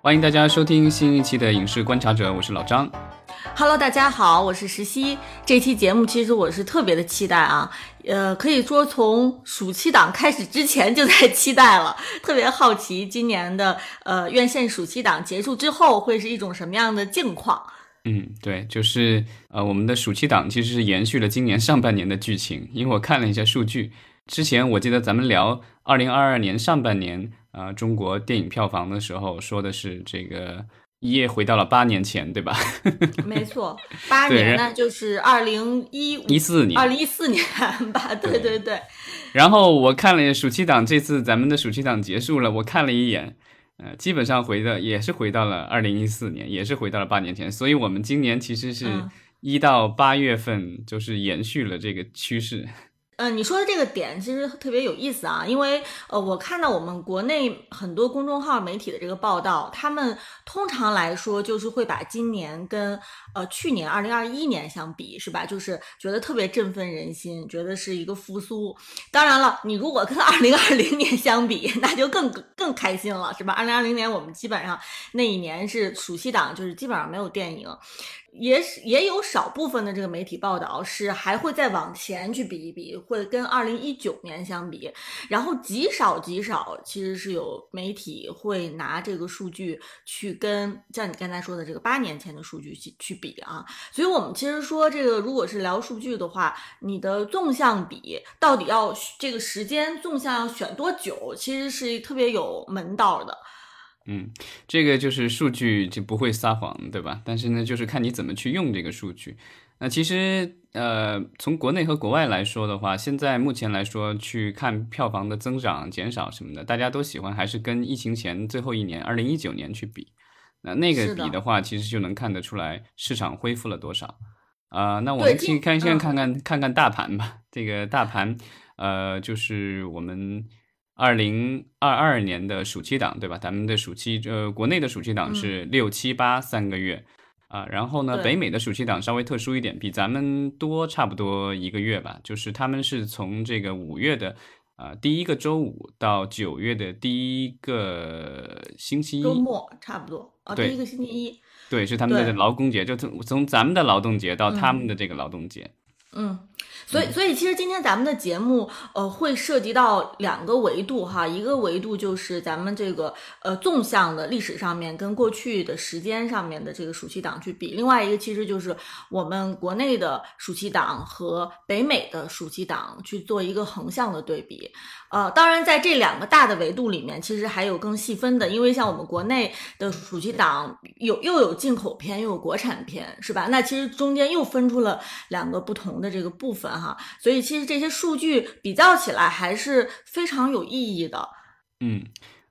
欢迎大家收听新一期的《影视观察者》，我是老张。Hello，大家好，我是石溪。这期节目其实我是特别的期待啊，呃，可以说从暑期档开始之前就在期待了，特别好奇今年的呃院线暑期档结束之后会是一种什么样的境况。嗯，对，就是呃，我们的暑期档其实是延续了今年上半年的剧情，因为我看了一下数据，之前我记得咱们聊二零二二年上半年啊、呃、中国电影票房的时候，说的是这个一夜回到了八年前，对吧？没错，八年那就是二零一一四年，二零一四年吧，对对对。然后我看了暑期档，这次咱们的暑期档结束了，我看了一眼。呃，基本上回的也是回到了二零一四年，也是回到了八年前，所以我们今年其实是一到八月份就是延续了这个趋势。嗯，你说的这个点其实特别有意思啊，因为呃，我看到我们国内很多公众号媒体的这个报道，他们通常来说就是会把今年跟呃去年二零二一年相比，是吧？就是觉得特别振奋人心，觉得是一个复苏。当然了，你如果跟二零二零年相比，那就更更开心了，是吧？二零二零年我们基本上那一年是暑期档，就是基本上没有电影。也是也有少部分的这个媒体报道是还会再往前去比一比，会跟二零一九年相比，然后极少极少其实是有媒体会拿这个数据去跟像你刚才说的这个八年前的数据去去比啊，所以我们其实说这个如果是聊数据的话，你的纵向比到底要这个时间纵向要选多久，其实是特别有门道的。嗯，这个就是数据就不会撒谎，对吧？但是呢，就是看你怎么去用这个数据。那其实，呃，从国内和国外来说的话，现在目前来说，去看票房的增长、减少什么的，大家都喜欢还是跟疫情前最后一年，二零一九年去比。那那个比的话，其实就能看得出来市场恢复了多少。啊、呃，那我们去看先看看、嗯、看看大盘吧。这个大盘，呃，就是我们。二零二二年的暑期档，对吧？咱们的暑期，呃，国内的暑期档是六七八三个月，啊、呃，然后呢，北美的暑期档稍微特殊一点，比咱们多差不多一个月吧，就是他们是从这个五月的啊、呃、第一个周五到九月的第一个星期一，周末差不多啊，对，第一个星期一，对，是他们的劳工节，就从从咱们的劳动节到他们的这个劳动节。嗯，所以所以其实今天咱们的节目，呃，会涉及到两个维度哈，一个维度就是咱们这个呃纵向的历史上面跟过去的时间上面的这个暑期档去比，另外一个其实就是我们国内的暑期档和北美的暑期档去做一个横向的对比。呃，当然在这两个大的维度里面，其实还有更细分的，因为像我们国内的暑期档有又有进口片，又有国产片，是吧？那其实中间又分出了两个不同的这个部分哈，所以其实这些数据比较起来还是非常有意义的。嗯，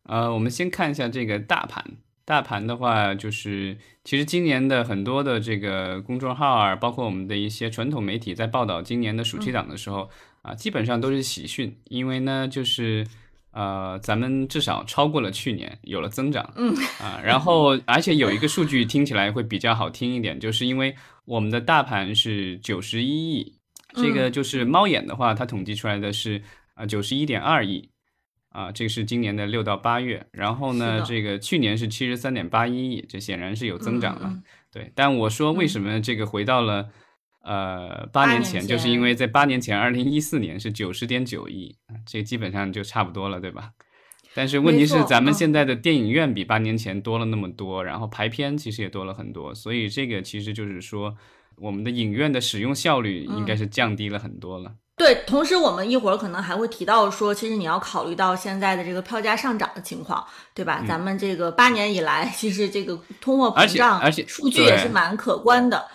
呃，我们先看一下这个大盘。大盘的话，就是其实今年的很多的这个公众号啊，包括我们的一些传统媒体，在报道今年的暑期档的时候。嗯啊，基本上都是喜讯，因为呢，就是呃，咱们至少超过了去年，有了增长，嗯啊，然后而且有一个数据听起来会比较好听一点，就是因为我们的大盘是九十一亿，这个就是猫眼的话，它统计出来的是啊九十一点二亿，啊，这个是今年的六到八月，然后呢，这个去年是七十三点八一亿，这显然是有增长了，嗯、对，但我说为什么这个回到了。呃，八年前就是因为在八年前，二零一四年是九十点九亿，这基本上就差不多了，对吧？但是问题是，咱们现在的电影院比八年前多了那么多，然后排片其实也多了很多，所以这个其实就是说，我们的影院的使用效率应该是降低了很多了。嗯、对，同时我们一会儿可能还会提到说，其实你要考虑到现在的这个票价上涨的情况，对吧？嗯、咱们这个八年以来，其实这个通货膨胀，而且数据也是蛮可观的。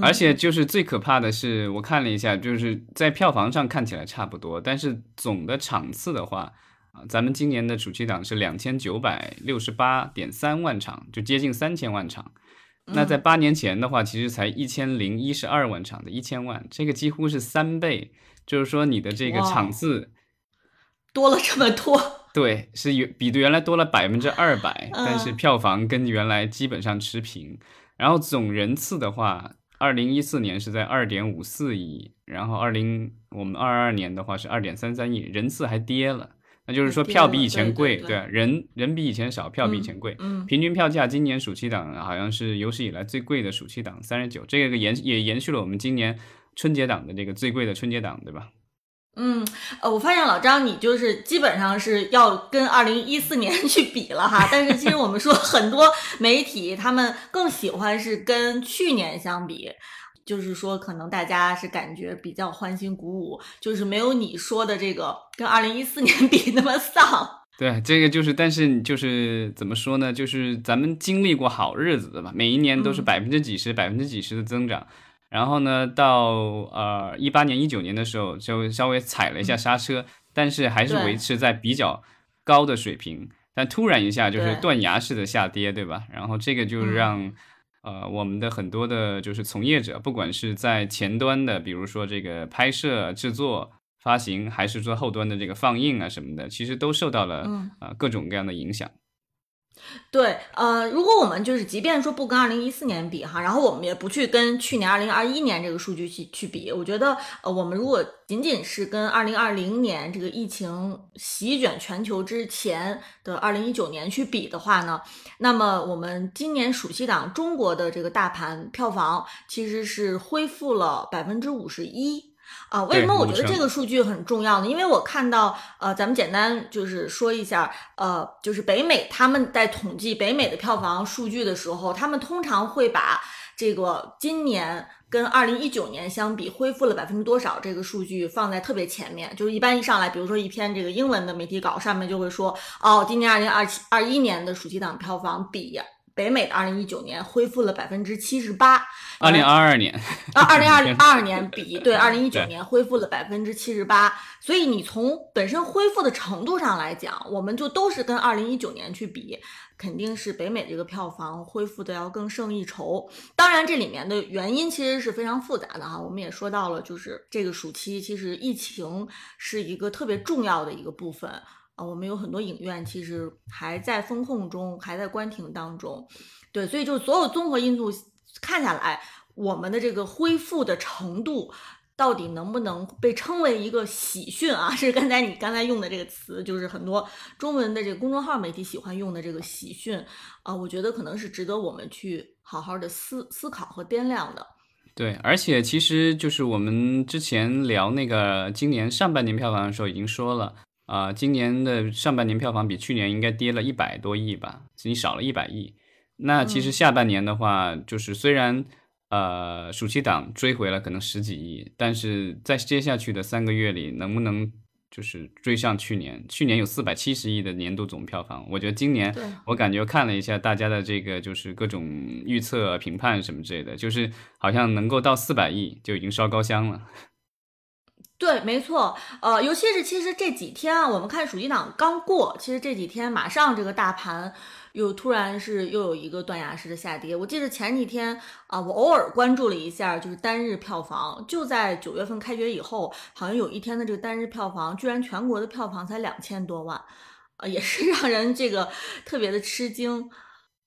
而且就是最可怕的是，我看了一下，就是在票房上看起来差不多，但是总的场次的话，啊，咱们今年的暑期档是两千九百六十八点三万场，就接近三千万场。那在八年前的话，其实才一千零一十二万场的一千万，这个几乎是三倍，就是说你的这个场次 多了这么多。对，是原比原来多了百分之二百，嗯但是票房跟原来基本上持平。然后总人次的话。二零一四年是在二点五四亿，然后二零我们二二年的话是二点三三亿，人次还跌了，那就是说票比以了对对前贵，对对，人人比以前少，票比以前贵。嗯，平均票价今年暑期档好像是有史以来最贵的暑期档，三十九，这个延也延续了我们今年春节档的这个最贵的春节档，对吧？嗯，呃，我发现老张你就是基本上是要跟二零一四年 去比了哈，但是其实我们说很多媒体他们更喜欢是跟去年相比，就是说可能大家是感觉比较欢欣鼓舞，就是没有你说的这个跟二零一四年 比那么丧。对，这个就是，但是就是怎么说呢？就是咱们经历过好日子的吧，每一年都是嗯百分之几十、百分之几十的增长。然后呢，到呃一八年、一九年的时候，就稍微踩了一下刹车，但是还是维持在比较高的水平。但突然一下就是断崖式的下跌，对吧？然后这个就嗯让、呃我们的很多的就是从业者，不管是在前端的，比如说这个拍摄、制作、发行，还是说后端的这个放映啊什么的，其实都受到了嗯啊、各种各样的影响。对，呃，如果我们就是即便说不跟二零一四年比哈，然后我们也不去跟去年二零二一年这个数据去去比，我觉得呃，我们如果仅仅是跟二零二零年这个疫情席卷全球之前的二零一九年去比的话呢，那么我们今年暑期档中国的这个大盘票房其实是恢复了百分之五十一。啊，为什么我觉得这个数据很重要呢？因为我看到，呃，咱们简单就是说一下，呃，就是北美他们在统计北美的票房数据的时候，他们通常会把这个今年跟二零一九年相比恢复了百分之多少这个数据放在特别前面，就是一般一上来，比如说一篇这个英文的媒体稿上面就会说，哦，今年二零二七二一年的暑期档票房比北美的二零一九年恢复了百分之七十八，二零二二年，啊，二零二 二二年比对二零一九年恢复了百分之七十八，所以你从本身恢复的程度上来讲，我们就都是跟二零一九年去比，肯定是北美这个票房恢复的要更胜一筹。当然，这里面的原因其实是非常复杂的哈，我们也说到了，就是这个暑期其实疫情是一个特别重要的一个部分。啊，我们有很多影院其实还在风控中，还在关停当中，对，所以就所有综合因素看下来，我们的这个恢复的程度到底能不能被称为一个喜讯啊？是刚才你刚才用的这个词，就是很多中文的这个公众号媒体喜欢用的这个喜讯啊，我觉得可能是值得我们去好好的思思考和掂量的。对，而且其实就是我们之前聊那个今年上半年票房的时候已经说了。啊、今年的上半年票房比去年应该跌了一百多亿吧，你少了一百亿。那其实嗯下半年的话，就是虽然呃暑期档追回了可能十几亿，但是在接下去的三个月里，能不能就是追上去年？去年有四百七十亿的年度总票房，我觉得今年我感觉看了一下大家的这个就是各种预测、评判什么之类的，就是好像能够到四百亿就已经烧高香了。对，没错，呃，尤其是其实这几天啊，我们看暑期档刚过，其实这几天马上这个大盘又突然是又有一个断崖式的下跌。我记得前几天啊、我偶尔关注了一下，就是单日票房，就在九月份开学以后，好像有一天的这个单日票房，居然全国的票房才两千多万，呃，也是让人这个特别的吃惊。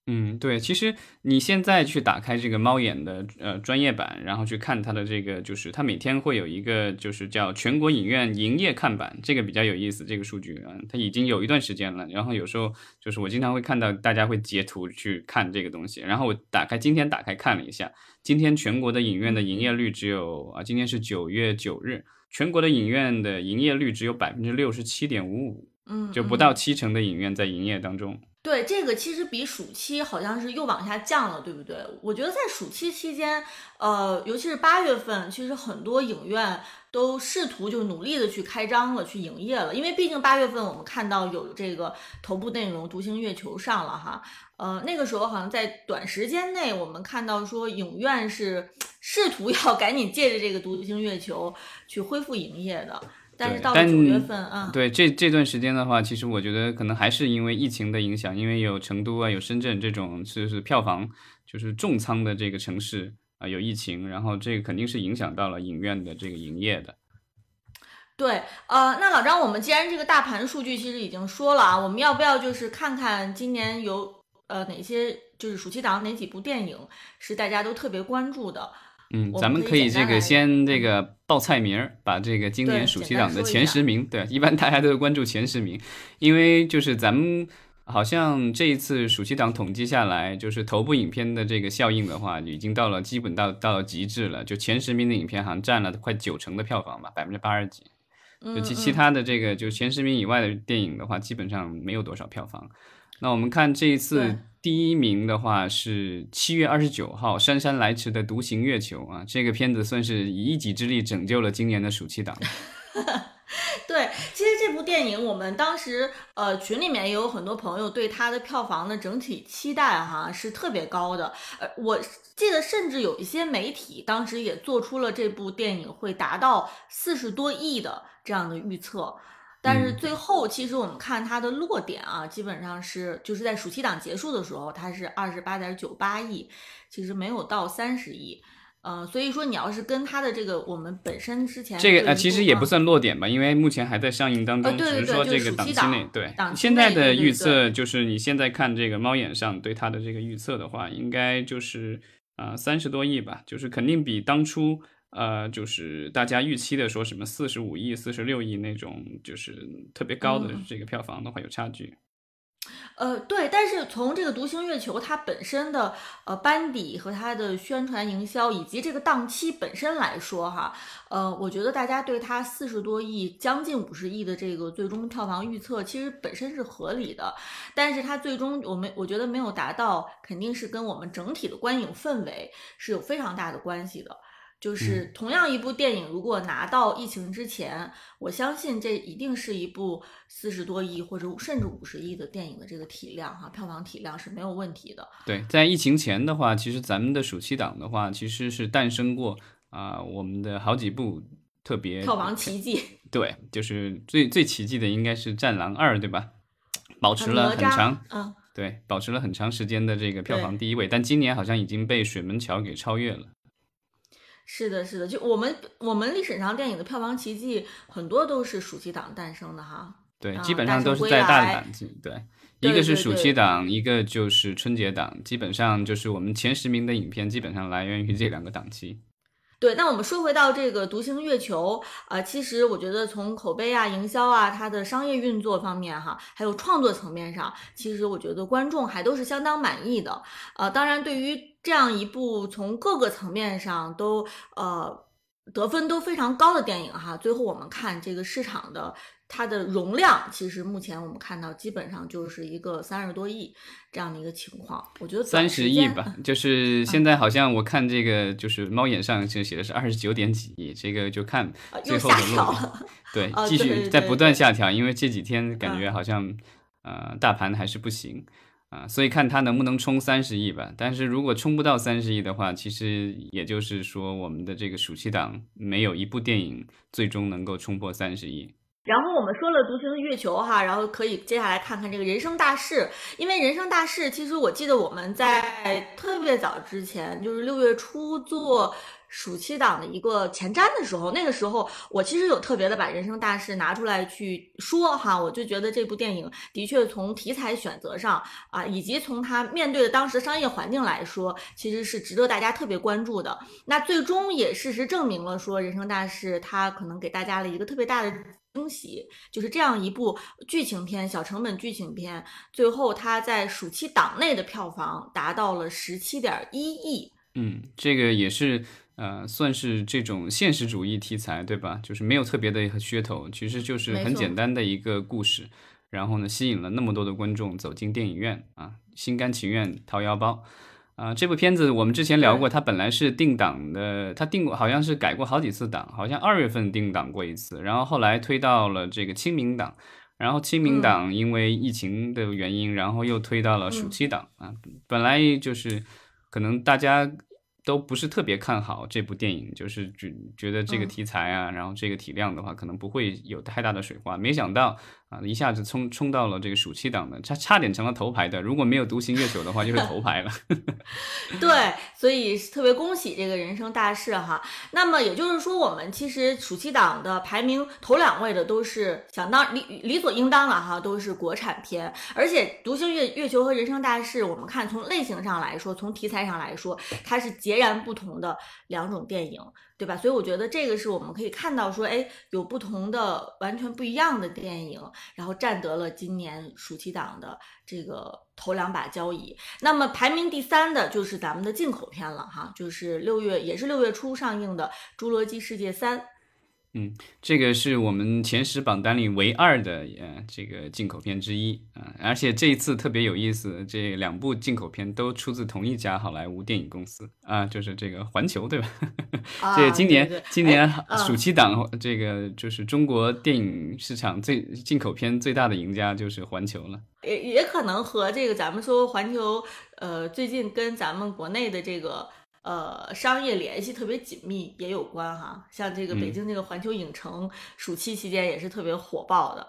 嗯，对，其实你现在去打开这个猫眼的呃专业版，然后去看它的这个，就是它每天会有一个就是叫全国影院营业看板，这个比较有意思，这个数据啊，它已经有一段时间了。然后有时候就是我经常会看到大家会截图去看这个东西，然后我打开今天打开看了一下，今天全国的影院的营业率只有啊，今天是九月九日，全国的影院的营业率只有百分之六十七点五五，嗯，就不嗯到七成的影院在营业当中。对，这个其实比暑期好像是又往下降了，对不对？我觉得在暑期期间，呃，尤其是八月份，其实很多影院都试图就努力的去开张了，去营业了。因为毕竟八月份我们看到有这个头部内容《独行月球》上了哈，呃，那个时候好像在短时间内，我们看到说影院是试图要赶紧借着这个《独行月球》去恢复营业的。但是到了九月份啊，对这这段时间的话，其实我觉得可能还是因为疫情的影响，因为有成都啊、有深圳这种就是票房就是重仓的这个城市啊、有疫情，然后这个肯定是影响到了影院的这个营业的。对，呃，那老张，我们既然这个大盘数据其实已经说了啊，我们要不要就是看看今年有呃哪些就是暑期档哪几部电影是大家都特别关注的？嗯，咱们可以这个先这个报菜名儿，把这个今年暑期档的前十名，对，一般大家都会关注前十名，因为就是咱们好像这一次暑期档统计下来，就是头部影片的这个效应的话，已经到了基本到到了极致了，就前十名的影片好像占了快九成的票房吧，百分之八十几。就嗯其其他的这个就前十名以外的电影的话，基本上没有多少票房。那我们看这一次对第一名的话是七月二十九号姗姗来迟的《独行月球》啊，这个片子算是以一己之力拯救了今年的暑期档。对，其实这部电影我们当时呃群里面也有很多朋友对它的票房的整体期待哈是特别高的，呃，我记得甚至有一些媒体当时也做出了这部电影会达到四十多亿的这样的预测。但是嗯最后，其实我们看它的落点啊，基本上是就是在暑期档结束的时候，它是二十八点九八亿，其实没有到三十亿。呃，所以说你要是跟它的这个我们本身之前这个呃其实也不算落点吧，因为目前还在上映当中，呃对对只是说对这个档期内。对现在的预测就是你现在看这个猫眼上对它的这个预测的话，应该就是啊三十多亿吧，就是肯定比当初呃就是大家预期的说什么四十五亿、四十六亿那种就是特别高的嗯这个票房的话有差距。呃，对，但是从这个《独行月球》它本身的呃班底和它的宣传营销以及这个档期本身来说，哈，呃，我觉得大家对它四十多亿、将近五十亿的这个最终票房预测，其实本身是合理的。但是它最终我们我觉得没有达到，肯定是跟我们整体的观影氛围是有非常大的关系的。就是同样一部电影，如果拿到疫情之前，我相信这一定是一部四十多亿或者甚至五十亿的电影的这个体量哈，票房体量是没有问题的。对，在疫情前的话，其实咱们的暑期档的话，其实是诞生过啊、我们的好几部特别票房奇迹，对，就是最最奇迹的应该是《战狼二》，对吧？保持了很长，嗯，对，保持了很长时间的这个票房第一位，但今年好像已经被《水门桥》给超越了。是的，是的，就我们我们历史上电影的票房奇迹很多都是暑期档诞生的哈。对，啊基本上都是在大的档期。对，一个是暑期档，一个就是春节档，基本上就是我们前十名的影片，基本上来源于这两个档期。对，那我们说回到这个《独行月球》啊、其实我觉得从口碑啊、营销啊、它的商业运作方面哈，还有创作层面上，其实我觉得观众还都是相当满意的。呃，当然，对于这样一部从各个层面上都呃得分都非常高的电影哈，最后我们看这个市场的它的容量，其实目前我们看到基本上就是一个三十多亿这样的一个情况。我觉得短三十亿吧，就是 现在好像我看这个就是猫眼上就写的是二十九点几亿，这个就看最后的落点。调了。对啊，继续在不断下调，因为这几天感嗯觉好像呃大盘还是不行啊，所以看它能不能冲三十亿吧。但是如果冲不到三十亿的话，其实也就是说我们的这个暑期档没有一部电影最终能够冲破三十亿。然后我们说了《独行月球》哈，然后可以接下来看看这个人生大事，因为人生大事，其实我记得我们在特别早之前，就是六月初做暑期档的一个前瞻的时候，那个时候我其实有特别的把人生大事拿出来去说哈，我就觉得这部电影的确从题材选择上啊，以及从它面对的当时商业环境来说，其实是值得大家特别关注的。那最终也事实证明了说，人生大事它可能给大家了一个特别大的惊喜，就是这样一部剧情片、小成本剧情片，最后它在暑期档内的票房达到了十七点一亿。嗯，这个也是呃，算是这种现实主义题材，对吧？就是没有特别的噱头，其实就是很简单的一个故事，然后呢，吸引了那么多的观众走进电影院啊，心甘情愿掏腰包。啊、这部片子我们之前聊过，它本来是定档的，它定过好像是改过好几次档，好像二月份定档过一次，然后后来推到了这个清明档，然后清明嗯。档因为疫情的原因，然后又推到了暑嗯。期档啊，本来就是可能大家都不是特别看好这部电影，就是觉觉得这个嗯。题材啊，然后这个体量的话，可能不会有太大的水花。没想到啊，一下子冲冲到了这个暑期档的，差差点成了头牌的。如果没有《独行月球》的话，就是头牌了。对，所以特别恭喜这个人生大事哈。那么也就是说，我们其实暑期档的排名头两位的都是想当理理所应当了哈，都是国产片。而且《独行月月球》和《人生大事》，我们看从类型上来说，从题材上来说，它是截然不同的两种电影，对吧？所以我觉得这个是我们可以看到说，哎，有不同的、完全不一样的电影，然后占得了今年暑期档的这个头两把交椅。那么排名第三的就是咱们的进口片了哈，就是六月也是六月初上映的《侏罗纪世界三》。嗯，这个是我们前十榜单里唯二的呃这个进口片之一啊，而且这一次特别有意思，这两部进口片都出自同一家好莱坞电影公司啊，就是这个环球，对吧？这今年今年暑期档这个就是中国电影市场最进口片最大的赢家就是环球了，也也可能和这个咱们说环球呃最近跟咱们国内的这个。呃，商业联系特别紧密也有关哈，像这个北京这个环球影城，暑期期间也是特别火爆的。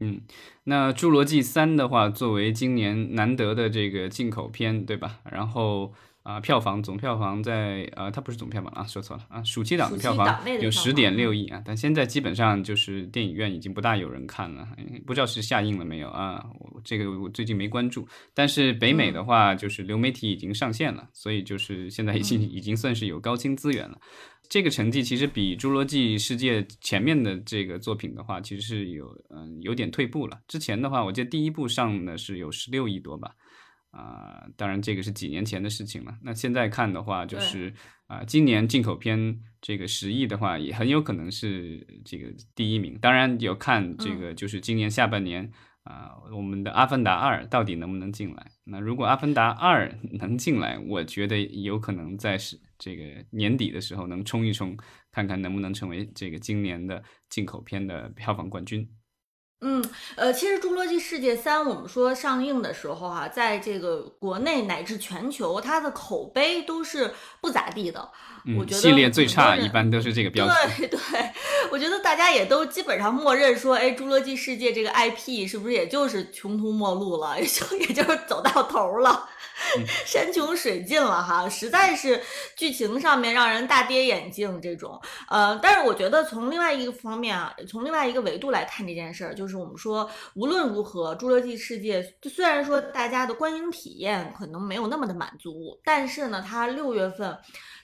嗯，那《侏罗纪三》的话，作为今年难得的这个进口片，对吧？然后。啊，票房总票房在呃，它不是总票房啊，说错了啊，暑期档的票房有十点六亿啊，但现在基本上就是电影院已经不大有人看了，不知道是下映了没有啊？我这个我最近没关注，但是北美的话就是流媒体已经上线了，所以就是现在已经已经算是有高清资源了。这个成绩其实比《侏罗纪世界》前面的这个作品的话，其实是有嗯有点退步了。之前的话，我记得第一部上的是有十六亿多吧。啊，当然这个是几年前的事情了。那现在看的话，就是啊，今年进口片这个十亿的话，也很有可能是这个第一名。当然有看这个，就是今年下半年啊，我们的《阿凡达二》到底能不能进来？那如果《阿凡达二》能进来，我觉得有可能在是这个年底的时候能冲一冲，看看能不能成为这个今年的进口片的票房冠军。嗯，呃，其实《侏罗纪世界三》我们说上映的时候哈，在这个国内乃至全球，它的口碑都是不咋地的。我觉得系列最差一般都是这个标准。对对，我觉得大家也都基本上默认说，哎，《侏罗纪世界》这个 IP 是不是也就是穷途末路了，也 就也就是走到头了。山穷水尽了哈，实在是剧情上面让人大跌眼镜这种。呃，但是我觉得从另外一个方面啊，从另外一个维度来看这件事儿，就是我们说无论如何，《侏罗纪世界》虽然说大家的观影体验可能没有那么的满足，但是呢，它六月份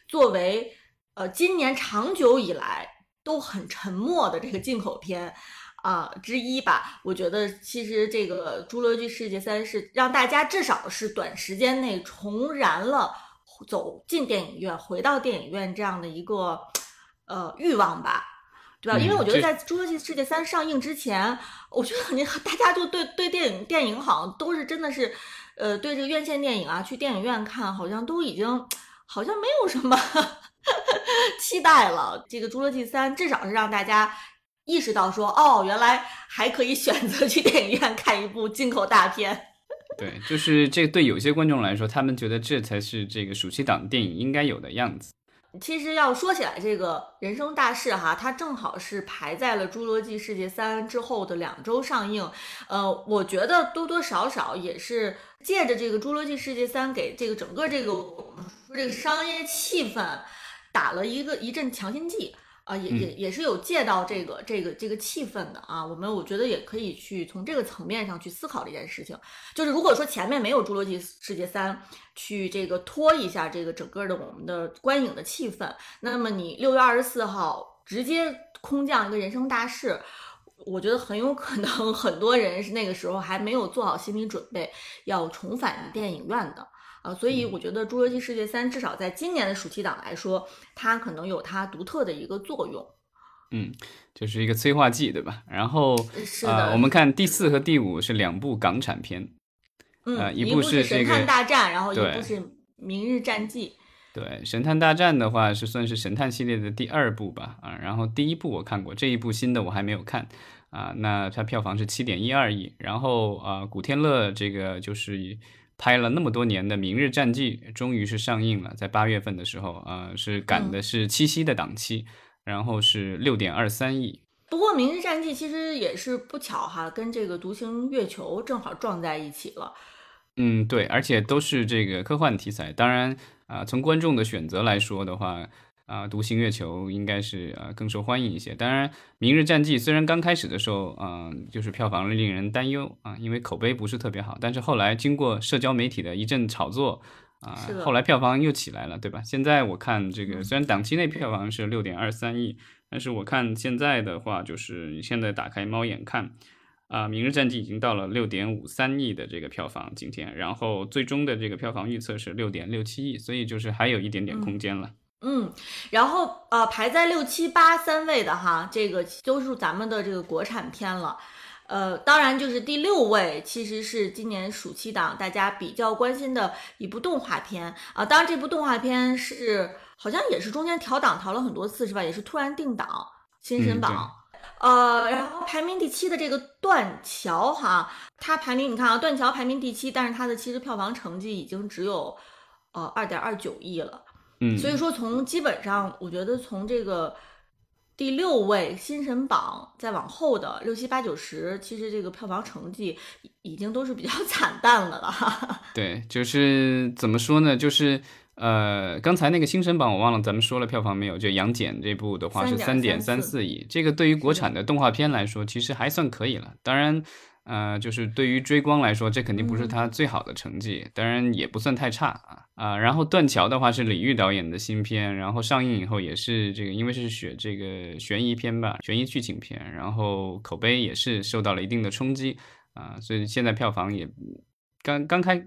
作为呃今年长久以来都很沉默的这个进口片。啊，之一吧。我觉得其实这个《侏罗纪世界三》是让大家至少是短时间内重燃了走进电影院、回到电影院这样的一个呃欲望吧，对吧？因为我觉得在《侏罗纪世界三》上映之前，我觉得你大家就对对电影电影好像都是真的是，呃，对这个院线电影啊，去电影院看好像都已经好像没有什么 期待了。这个《侏罗纪三》至少是让大家。意识到说哦，原来还可以选择去电影院看一部进口大片。对，就是这对有些观众来说，他们觉得这才是这个暑期档电影应该有的样子。其实要说起来，这个人生大事哈，它正好是排在了《侏罗纪世界三》之后的两周上映。呃，我觉得多多少少也是借着这个《侏罗纪世界三》给这个整个这个这个商业气氛打了一个一阵强心剂。啊，也也也是有借到这个这个这个气氛的啊。我们我觉得也可以去从这个层面上去思考这件事情。就是如果说前面没有《侏罗纪世界三》去这个拖一下这个整个的我们的观影的气氛，那么你六月二十四号直接空降一个人生大事，我觉得很有可能 很多人是那个时候还没有做好心理准备要重返电影院的。啊，所以我觉得《侏罗纪世界三》至少在今年的暑期档来说，它可能有它独特的一个作用。嗯，就是一个催化剂，对吧？然后啊，我们看第四和第五是两部港产片，嗯，一部是《神探大战》，然后一部是《明日战记》。对，《神探大战》的话是算是神探系列的第二部吧？啊，然后第一部我看过，这一部新的我还没有看。啊，那它票房是七点一二亿。然后啊，古天乐这个就是。拍了那么多年的《明日战记》终于是上映了，在八月份的时候，呃，是赶的是七夕的档期，然后是六点二三亿。不过，《明日战记》其实也是不巧哈，跟这个《独行月球》正好撞在一起了。嗯，对，而且都是这个科幻题材。当然啊，从观众的选择来说的话，啊，独行月球应该是呃更受欢迎一些。当然，明日战记虽然刚开始的时候，嗯，就是票房令人担忧啊，因为口碑不是特别好，但是后来经过社交媒体的一阵炒作。啊，后来票房又起来了，对吧？现在我看这个，虽然档期内票房是六点二三亿，但是我看现在的话，就是你现在打开猫眼看，啊，《明日战记》已经到了六点五三亿的这个票房今天，然后最终的这个票房预测是六点六七亿，所以就是还有一点点空间了。嗯，然后呃，排在六七八三位的哈，这个都是咱们的这个国产片了。呃，当然就是第六位，其实是今年暑期档大家比较关心的一部动画片啊。当然，这部动画片是好像也是中间调档调了很多次，是吧？也是突然定档新神榜。呃，然后排名第七的这个断桥哈，它排名你看啊，断桥排名第七，但是它的其实票房成绩已经只有呃二点二九亿了。嗯，所以说从基本上，我觉得从这个。第六位新神榜再往后的六七八九十，其实这个票房成绩已经都是比较 惨淡的了。对，就是怎么说呢？就是呃，刚才那个新神榜我忘了咱们说了票房没有？就杨戬这部的话是三点三四亿，这个对于国产的动画片来说，其实还算可以了。当然。呃，就是对于追光来说，这肯定不是他最好的成绩，当然也不算太差啊啊。然后断桥的话是李玉导演的新片，然后上映以后也是这个，因为是选这个悬疑片吧，悬疑剧情片，然后口碑也是受到了一定的冲击啊，所以现在票房也刚刚开，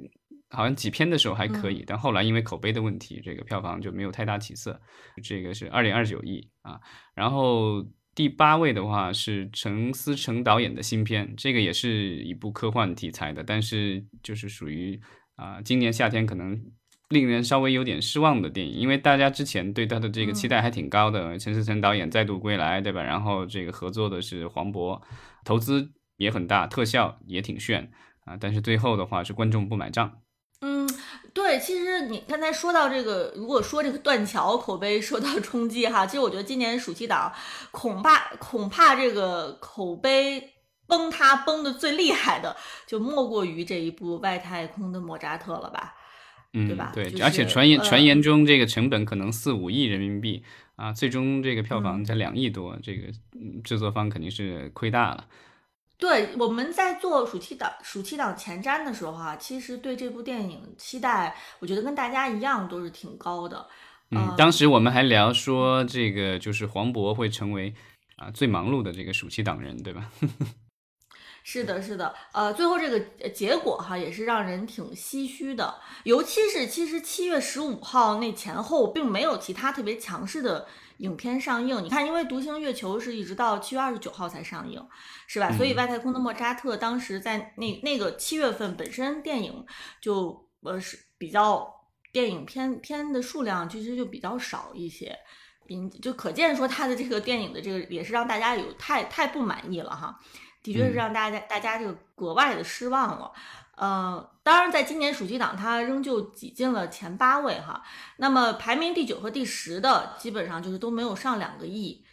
好像几篇的时候还可以，但后来因为口碑的问题，这个票房就没有太大起色。这个是二点二九亿啊，然后。第八位的话是陈思诚导演的新片，这个也是一部科幻题材的，但是就是属于啊，今年夏天可能令人稍微有点失望的电影，因为大家之前对他的这个期待还挺高的，陈思诚导演再度归来，对吧？然后这个合作的是黄渤，投资也很大，特效也挺炫啊，但是最后的话是观众不买账。嗯，对，其实你刚才说到这个，如果说这个断桥口碑受到冲击哈，其实我觉得今年暑期档恐怕恐怕这个口碑崩塌崩的最厉害的，就莫过于这一部外太空的莫扎特了吧？嗯，对吧？对，而且传言传言中这个成本可能四五亿人民币啊，最终这个票房才两亿多，这个制作方肯定是亏大了。对，我们在做暑期档暑期档前瞻的时候啊，其实对这部电影期待，我觉得跟大家一样都是挺高的。嗯，当时我们还聊说，这个就是黄渤会成为啊最忙碌的这个暑期档人，对吧？是的，是的，呃，最后这个结果哈，也是让人挺唏嘘的。尤其是其实七月十五号那前后，并没有其他特别强势的。影片上映，你看，因为《独行月球》是一直到七月二十九号才上映，是吧？所以外太空的莫扎特当时在那那个七月份本身电影就呃是比较电影片片的数量其实就比较少一些，嗯就可见说他的这个电影的这个也是让大家有太太不满意了哈，的确是让大家大家这个格外的失望了。呃，当然，在今年暑期档，它仍旧挤进了前八位哈。那么排名第九和第十的，基本上就是都没有上两个亿。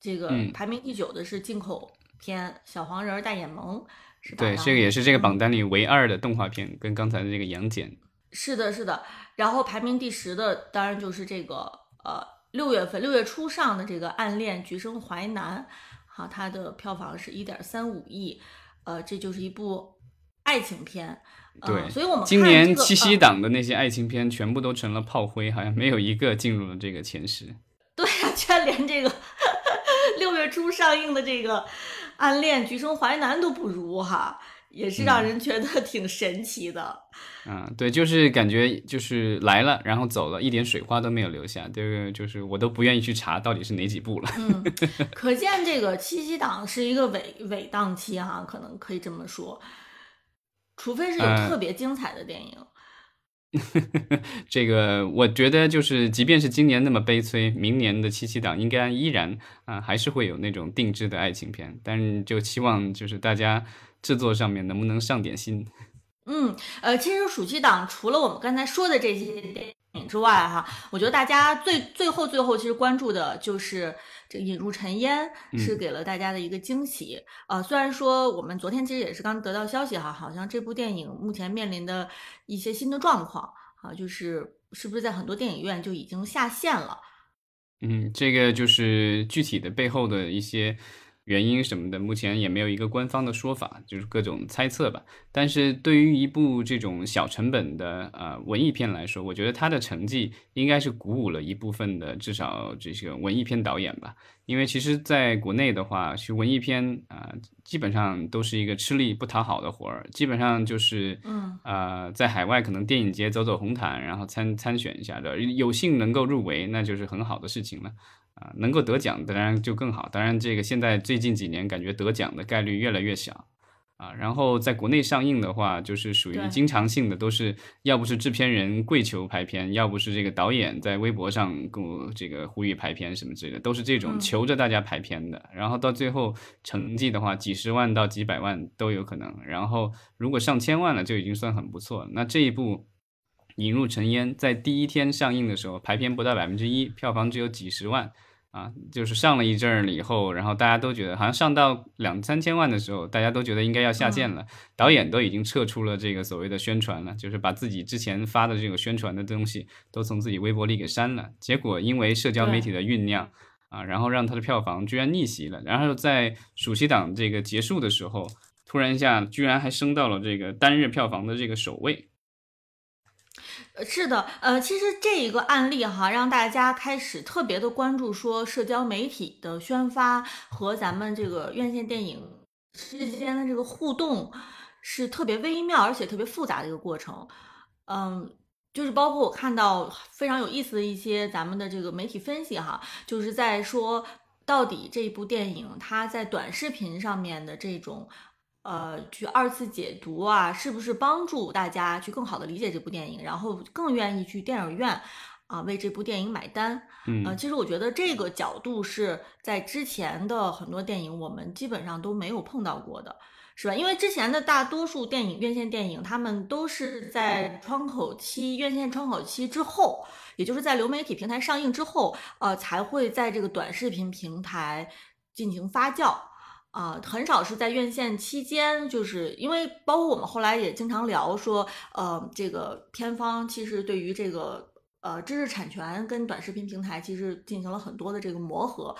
这个排名第九的是进口片《小黄人大眼萌》，是吧？对，这个也是这个榜单里唯二的动画片，跟刚才的这个杨戬。是的，是的。然后排名第十的，当然就是这个呃六月份六月初上的这个《暗恋橘生淮南》，好，它的票房是一点三五亿。呃，这就是一部。爱情片，对，所以我们今年七夕档的那些爱情片全部都成了炮灰，好像没有一个进入了这个前十。对啊，居然连这个六月初上映的这个《暗恋橘生淮南》都不如哈，也是让人觉得挺神奇的。嗯，对，就是感觉就是来了，然后走了，一点水花都没有留下。这个就是我都不愿意去查到底是哪几部了。嗯，可见这个七夕档是一个尾尾档期哈，可能可以这么说。除非是有特别精彩的电影，这个我觉得就是，即便是今年那么悲催，明年的七七档应该依然啊，还是会有那种定制的爱情片。但是就期望就是大家制作上面能不能上点心。嗯，呃，其实暑期档除了我们刚才说的这些电影之外，哈，我觉得大家最最后最后其实关注的就是。这引入尘烟是给了大家的一个惊喜啊！虽然说我们昨天其实也是刚得到消息哈，好像这部电影目前面临的一些新的状况啊，就是是不是在很多电影院就已经下线了嗯，这个就是具体的背后的一些。原因什么的，目前也没有一个官方的说法，就是各种猜测吧。但是对于一部这种小成本的呃文艺片来说，我觉得它的成绩应该是鼓舞了一部分的，至少这些文艺片导演吧。因为其实在国内的话，去文艺片啊，基本上都是一个吃力不讨好的活儿，基本上就是嗯呃，在海外可能电影节走走红毯，然后参参选一下的，有幸能够入围，那就是很好的事情了。啊，能够得奖当然就更好。当然，这个现在最近几年感觉得奖的概率越来越小啊。然后在国内上映的话，就是属于经常性的，都是要不是制片人跪求拍片，要不是这个导演在微博上跟我这个呼吁排片什么之类的，都是这种求着大家排片的。然后到最后成绩的话，几十万到几百万都有可能。然后如果上千万了，就已经算很不错了。那这一部。引入尘烟在第一天上映的时候，排片不到百分之一，票房只有几十万。啊，就是上了一阵儿了以后，然后大家都觉得好像上到两三千万的时候，大家都觉得应该要下线了。导演都已经撤出了这个所谓的宣传了，就是把自己之前发的这个宣传的东西都从自己微博里给删了。结果因为社交媒体的酝酿啊，然后让他的票房居然逆袭了。然后在暑期档这个结束的时候，突然一下居然还升到了这个单日票房的这个首位。是的，呃，其实这一个案例哈，让大家开始特别的关注，说社交媒体的宣发和咱们这个院线电影之间的这个互动是特别微妙而且特别复杂的一个过程。嗯，就是包括我看到非常有意思的一些咱们的这个媒体分析哈，就是在说到底这一部电影它在短视频上面的这种。呃，去二次解读啊，是不是帮助大家去更好的理解这部电影，然后更愿意去电影院啊为这部电影买单？嗯，呃，其实我觉得这个角度是在之前的很多电影我们基本上都没有碰到过的，是吧？因为之前的大多数电影院线电影，他们都是在窗口期院线窗口期之后，也就是在流媒体平台上映之后，呃，才会在这个短视频平台进行发酵。啊，很少是在院线期间，就是因为包括我们后来也经常聊说，呃，这个片方其实对于这个呃知识产权跟短视频平台其实进行了很多的这个磨合。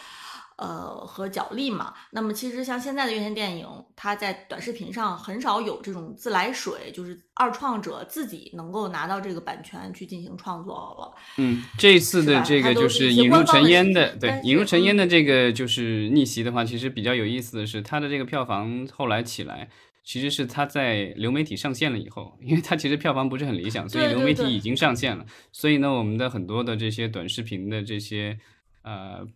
呃，和角力嘛。那么其实像现在的院线电影，它在短视频上很少有这种自来水，就是二创者自己能够拿到这个版权去进行创作了。嗯，这次的这个就是引入尘烟的，对，引入尘烟的这个就是逆袭的话，其实比较有意思的是，它的这个票房后来起来，其实是它在流媒体上线了以后，因为它其实票房不是很理想，所以流媒体已经上线了。所以呢，我们的很多的这些短视频的这些。呃，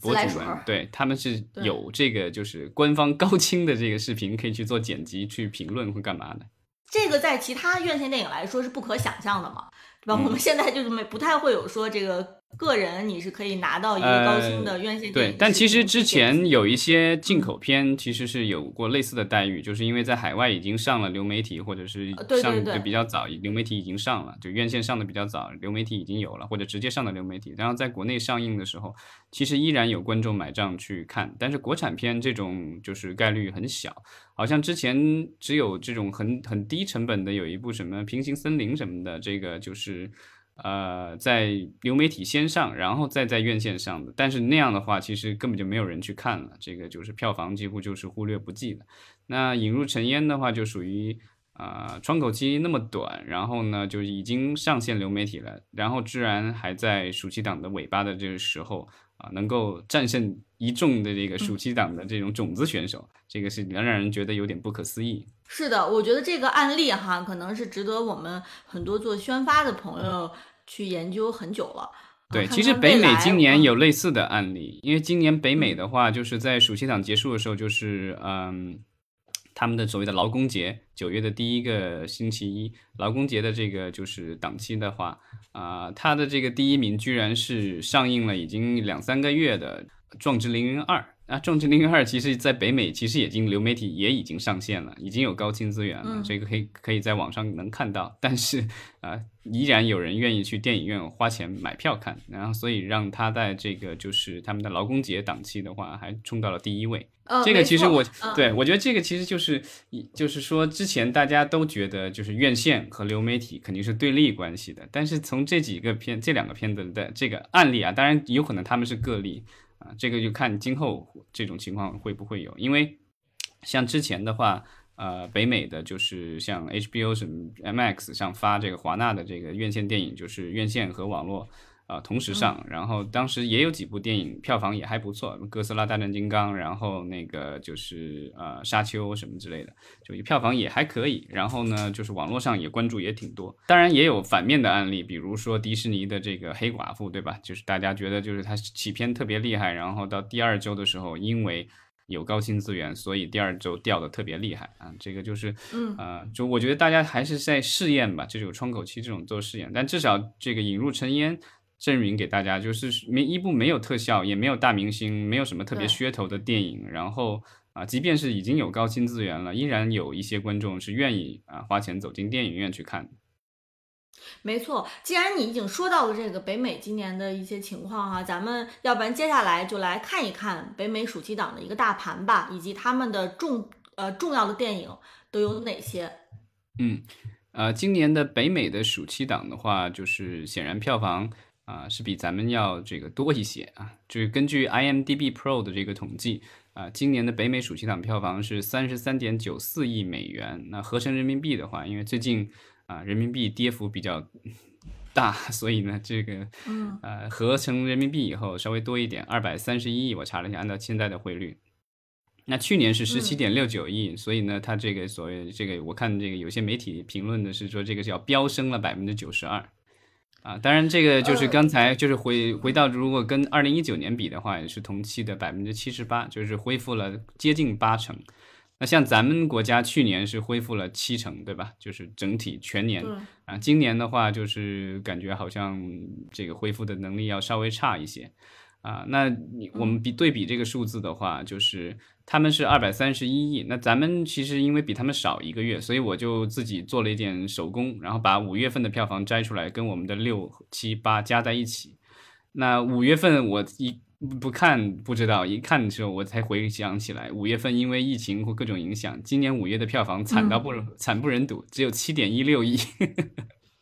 博主们对他们是有这个，就是官方高清的这个视频可以去做剪辑、去评论或干嘛的。这个在其他院线电影来说是不可想象的嘛，对吧？我们现在就是没不太会有说这个。个人你是可以拿到一个高清的院线电影，对，但其实之前有一些进口片其实是有过类似的待遇，就是因为在海外已经上了流媒体，或者是上就比较早，流媒体已经上了，就院线上的比较早，流媒体已经有了，或者直接上的流媒体，然后在国内上映的时候，其实依然有观众买账去看，但是国产片这种就是概率很小，好像之前只有这种很很低成本的有一部什么平行森林什么的，这个就是。呃，在流媒体先上，然后再在院线上的，但是那样的话，其实根本就没有人去看了，这个就是票房几乎就是忽略不计的。那引入尘烟的话，就属于啊窗口期那么短，然后呢就已经上线流媒体了，然后居然还在暑期档的尾巴的这个时候啊，能够战胜一众的这个暑期档的这种种子选手，这个是能让人觉得有点不可思议。是的，我觉得这个案例哈，可能是值得我们很多做宣发的朋友去研究很久了。对，其实北美今年有类似的案例，因为今年北美的话，就是在暑期档结束的时候，就是嗯，他们的所谓的劳工节，九月的第一个星期一，劳工节的这个就是档期的话，啊，它的这个第一名居然是上映了已经两三个月的《壮志凌云二》。啊，《重庆零二》其实在北美其实已经流媒体也已经上线了，已经有高清资源了，这个可以可以在网上能看到。但是啊，依然有人愿意去电影院花钱买票看，然后所以让他在这个就是他们的劳工节档期的话，还冲到了第一位。这个其实我对我觉得这个其实就是就是说之前大家都觉得就是院线和流媒体肯定是对立关系的，但是从这几个片这两个片子的这个案例啊，当然有可能他们是个例。啊，这个就看今后这种情况会不会有，因为像之前的话，呃，北美的就是像 HBO 什么 MX 上发这个华纳的这个院线电影，就是院线和网络。啊，同时上，然后当时也有几部电影票房也还不错，《哥斯拉大战金刚》，然后那个就是呃沙丘什么之类的，就票房也还可以。然后呢，就是网络上也关注也挺多。当然也有反面的案例，比如说迪士尼的这个黑寡妇，对吧？就是大家觉得就是它起片特别厉害，然后到第二周的时候，因为有高清资源，所以第二周掉的特别厉害啊。这个就是嗯啊，就我觉得大家还是在试验吧，就是有窗口期这种做试验，但至少这个引入尘烟。证明给大家，就是没一部没有特效，也没有大明星，没有什么特别噱头的电影。然后啊，即便是已经有高清资源了，依然有一些观众是愿意啊花钱走进电影院去看。没错，既然你已经说到了这个北美今年的一些情况哈，咱们要不然接下来就来看一看北美暑期档的一个大盘吧，以及他们的重呃重要的电影都有哪些。嗯，呃，今年的北美的暑期档的话，就是显然票房。啊，是比咱们要这个多一些啊。就是根据 IMDB Pro 的这个统计啊，今年的北美暑期档票房是三十三点九四亿美元。那合成人民币的话，因为最近啊人民币跌幅比较大，所以呢这个呃合成人民币以后稍微多一点，二百三十一亿。我查了一下，按照现在的汇率，那去年是十七点六九亿，所以呢它这个所谓这个我看这个有些媒体评论的是说这个叫飙升了百分之九十二。啊，当然，这个就是刚才就是回回到，如果跟二零一九年比的话，也是同期的百分之七十八，就是恢复了接近八成。那像咱们国家去年是恢复了七成，对吧？就是整体全年啊，今年的话就是感觉好像这个恢复的能力要稍微差一些。啊，那你我们比对比这个数字的话，就是他们是二百三十一亿，那咱们其实因为比他们少一个月，所以我就自己做了一点手工，然后把五月份的票房摘出来，跟我们的六七八加在一起。那五月份我一不看不知道，一看的时候我才回想起来，五月份因为疫情或各种影响，今年五月的票房惨到不惨不忍睹，只有七点一六亿。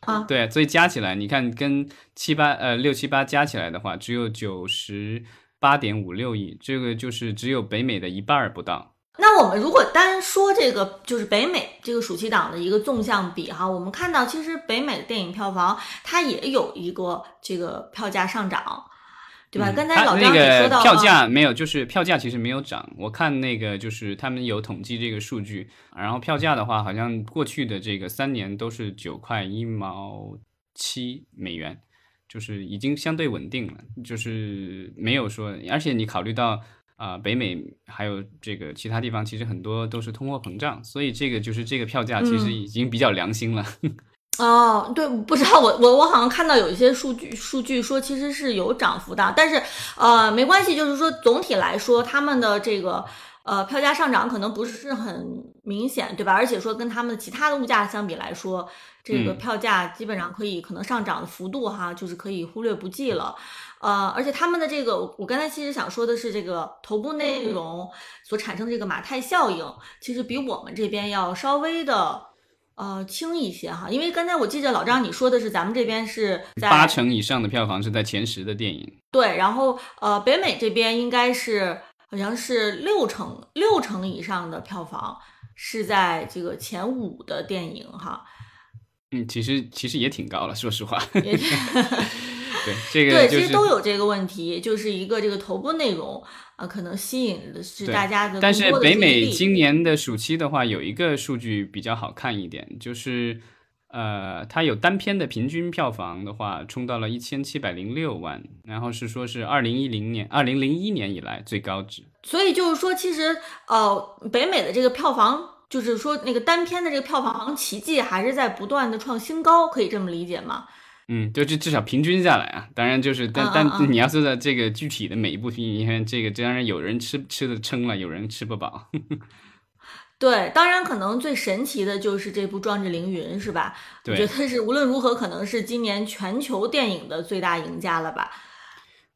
啊，对，所以加起来，你看跟七八呃六七八加起来的话，只有九十八点五六亿，这个就是只有北美的一半儿不到。那我们如果单说这个，就是北美这个暑期档的一个纵向比哈，我们看到其实北美的电影票房它也有一个这个票价上涨。对吧？刚才老张也说到票价没有，就是票价其实没有涨。我看那个就是他们有统计这个数据，然后票价的话，好像过去的这个三年都是九块一毛七美元，就是已经相对稳定了，就是没有说。而且你考虑到啊，北美还有这个其他地方，其实很多都是通货膨胀，所以这个就是这个票价其实已经比较良心了。哦，对，不知道我我我好像看到有一些数据数据说其实是有涨幅的，但是呃没关系，就是说总体来说他们的这个呃票价上涨可能不是很明显，对吧？而且说跟他们的其他的物价相比来说，这个票价基本上可以可能上涨的幅度哈，就是可以忽略不计了。呃，而且他们的这个我刚才其实想说的是这个头部内容所产生的这个马太效应，其实比我们这边要稍微的。呃，轻一些哈，因为刚才我记得老张你说的是咱们这边是在八成以上的票房是在前十的电影，对，然后呃，北美这边应该是好像是六成六成以上的票房是在这个前五的电影哈。嗯，其实其实也挺高了，说实话。对，这个对，其实都有这个问题，就是一个这个头部内容。啊，可能吸引的是大家的。但是北美今年的暑期的话，有一个数据比较好看一点，就是呃，它有单片的平均票房的话，冲到了一千七百零六万，然后是说是二零一零年、二零零一年以来最高值。所以就是说，其实呃，北美的这个票房，就是说那个单片的这个票房奇迹，还是在不断的创新高，可以这么理解吗？嗯，就至至少平均下来啊，当然就是，但但你要说的这个具体的每一部剧，你看这个当然有人吃吃的撑了，有人吃不饱。对，当然可能最神奇的就是这部《壮志凌云》，是吧？我觉得是无论如何可能是今年全球电影的最大赢家了吧？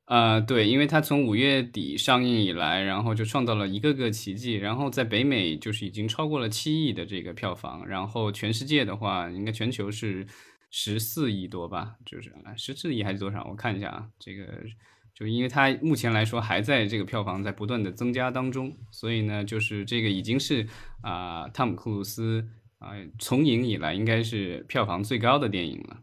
呃，对，因为它从五月底上映以来，然后就创造了一个个奇迹，然后在北美就是已经超过了七亿的这个票房，然后全世界的话，应该全球是十四亿多吧？就是啊十四亿还是多少？我看一下啊，这个。就因为它目前来说还在这个票房在不断的增加当中，所以呢，就是这个已经是啊，汤姆·克鲁斯啊从影以来应该是票房最高的电影了。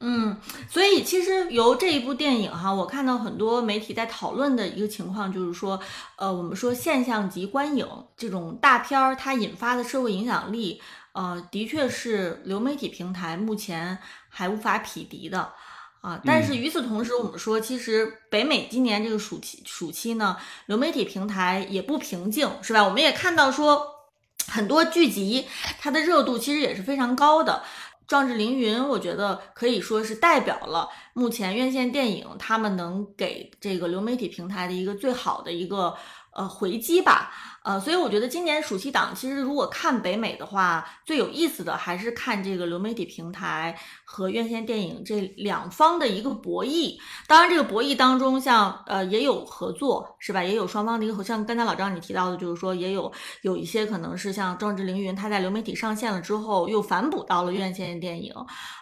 嗯，所以其实由这一部电影哈，我看到很多媒体在讨论的一个情况就是说，呃，我们说现象级观影这种大片儿它引发的社会影响力，呃，的确是流媒体平台目前还无法匹敌的。啊，但是与此同时，我们说，其实北美今年这个暑期暑期呢，流媒体平台也不平静，是吧？我们也看到说，很多剧集它的热度其实也是非常高的，《壮志凌云》我觉得可以说是代表了目前院线电影他们能给这个流媒体平台的一个最好的一个呃回击吧。呃，所以我觉得今年暑期档其实如果看北美的话，最有意思的还是看这个流媒体平台和院线电影这两方的一个博弈。当然，这个博弈当中，像呃也有合作，是吧？也有双方的一个，像刚才老张你提到的，就是说也有有一些可能是像《壮志凌云》，它在流媒体上线了之后又反哺到了院线电影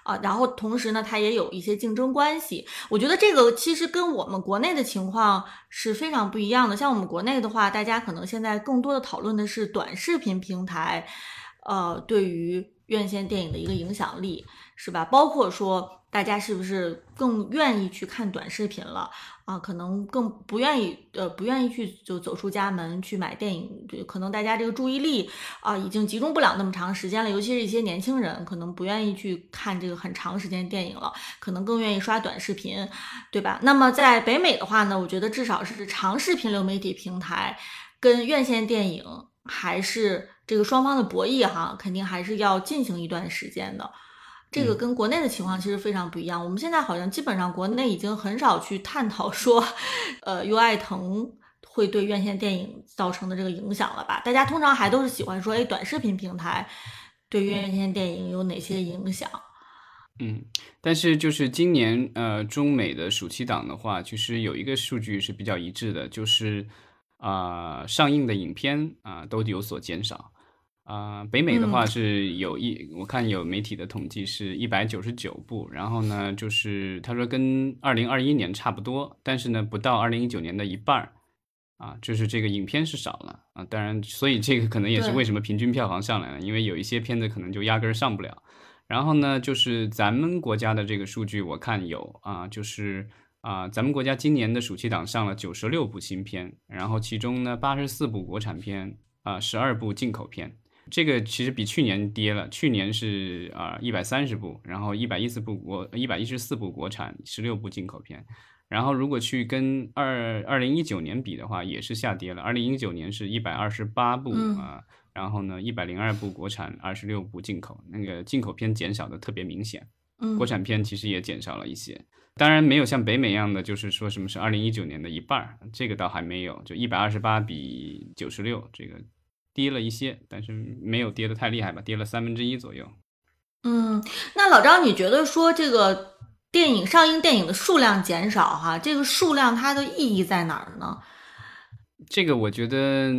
啊。然后同时呢，它也有一些竞争关关系。我觉得这个其实跟我们国内的情况是非常不一样的。像我们国内的话，大家可能现在更多的讨论的是短视频平台，呃，对于院线电影的一个影响力，是吧？包括说大家是不是更愿意去看短视频了啊？可能更不愿意，呃，不愿意去就走出家门去买电影，就可能大家这个注意力啊，已经集中不了那么长时间了。尤其是一些年轻人，可能不愿意去看这个很长时间电影了，可能更愿意刷短视频，对吧？那么在北美的话呢，我觉得至少是长视频流媒体平台。跟院线电影还是这个双方的博弈哈，肯定还是要进行一段时间的。这个跟国内的情况其实非常不一样。我们现在好像基本上国内已经很少去探讨说，呃，优爱腾会对院线电影造成的这个影响了吧？大家通常还都是喜欢说，哎，短视频平台对院线电影有哪些影响？嗯，但是就是今年呃，中美的暑期档的话，其实有一个数据是比较一致的，就是。啊，上映的影片啊都有所减少。啊，北美的话是有一，我看有媒体的统计是一百九十九部，然后呢，就是他说跟二零二一年差不多，但是呢不到二零一九年的一半儿。啊，就是这个影片是少了啊，当然，所以这个可能也是为什么平均票房上来了，因为有一些片子可能就压根儿上不了。然后呢，就是咱们国家的这个数据我看有啊，就是。啊，咱们国家今年的暑期档上了九十六部新片，然后其中呢八十四部国产片，啊十二部进口片，这个其实比去年跌了。去年是啊一百三十部，然后一百一十部国一百一十四部国产，十六部进口片。然后如果去跟二二零一九年比的话，也是下跌了。二零一九年是一百二十八部啊，然后呢一百零二部国产，二十六部进口，那个进口片减少的特别明显。国产片其实也减少了一些。当然没有像北美一样的，就是说什么是二零一九年的一半儿，这个倒还没有，就一百二十八比九十六，这个跌了一些，但是没有跌得太厉害吧，跌了三分之一左右。嗯，那老张，你觉得说这个电影上映电影的数量减少，哈，这个数量它的意义在哪儿呢？这个我觉得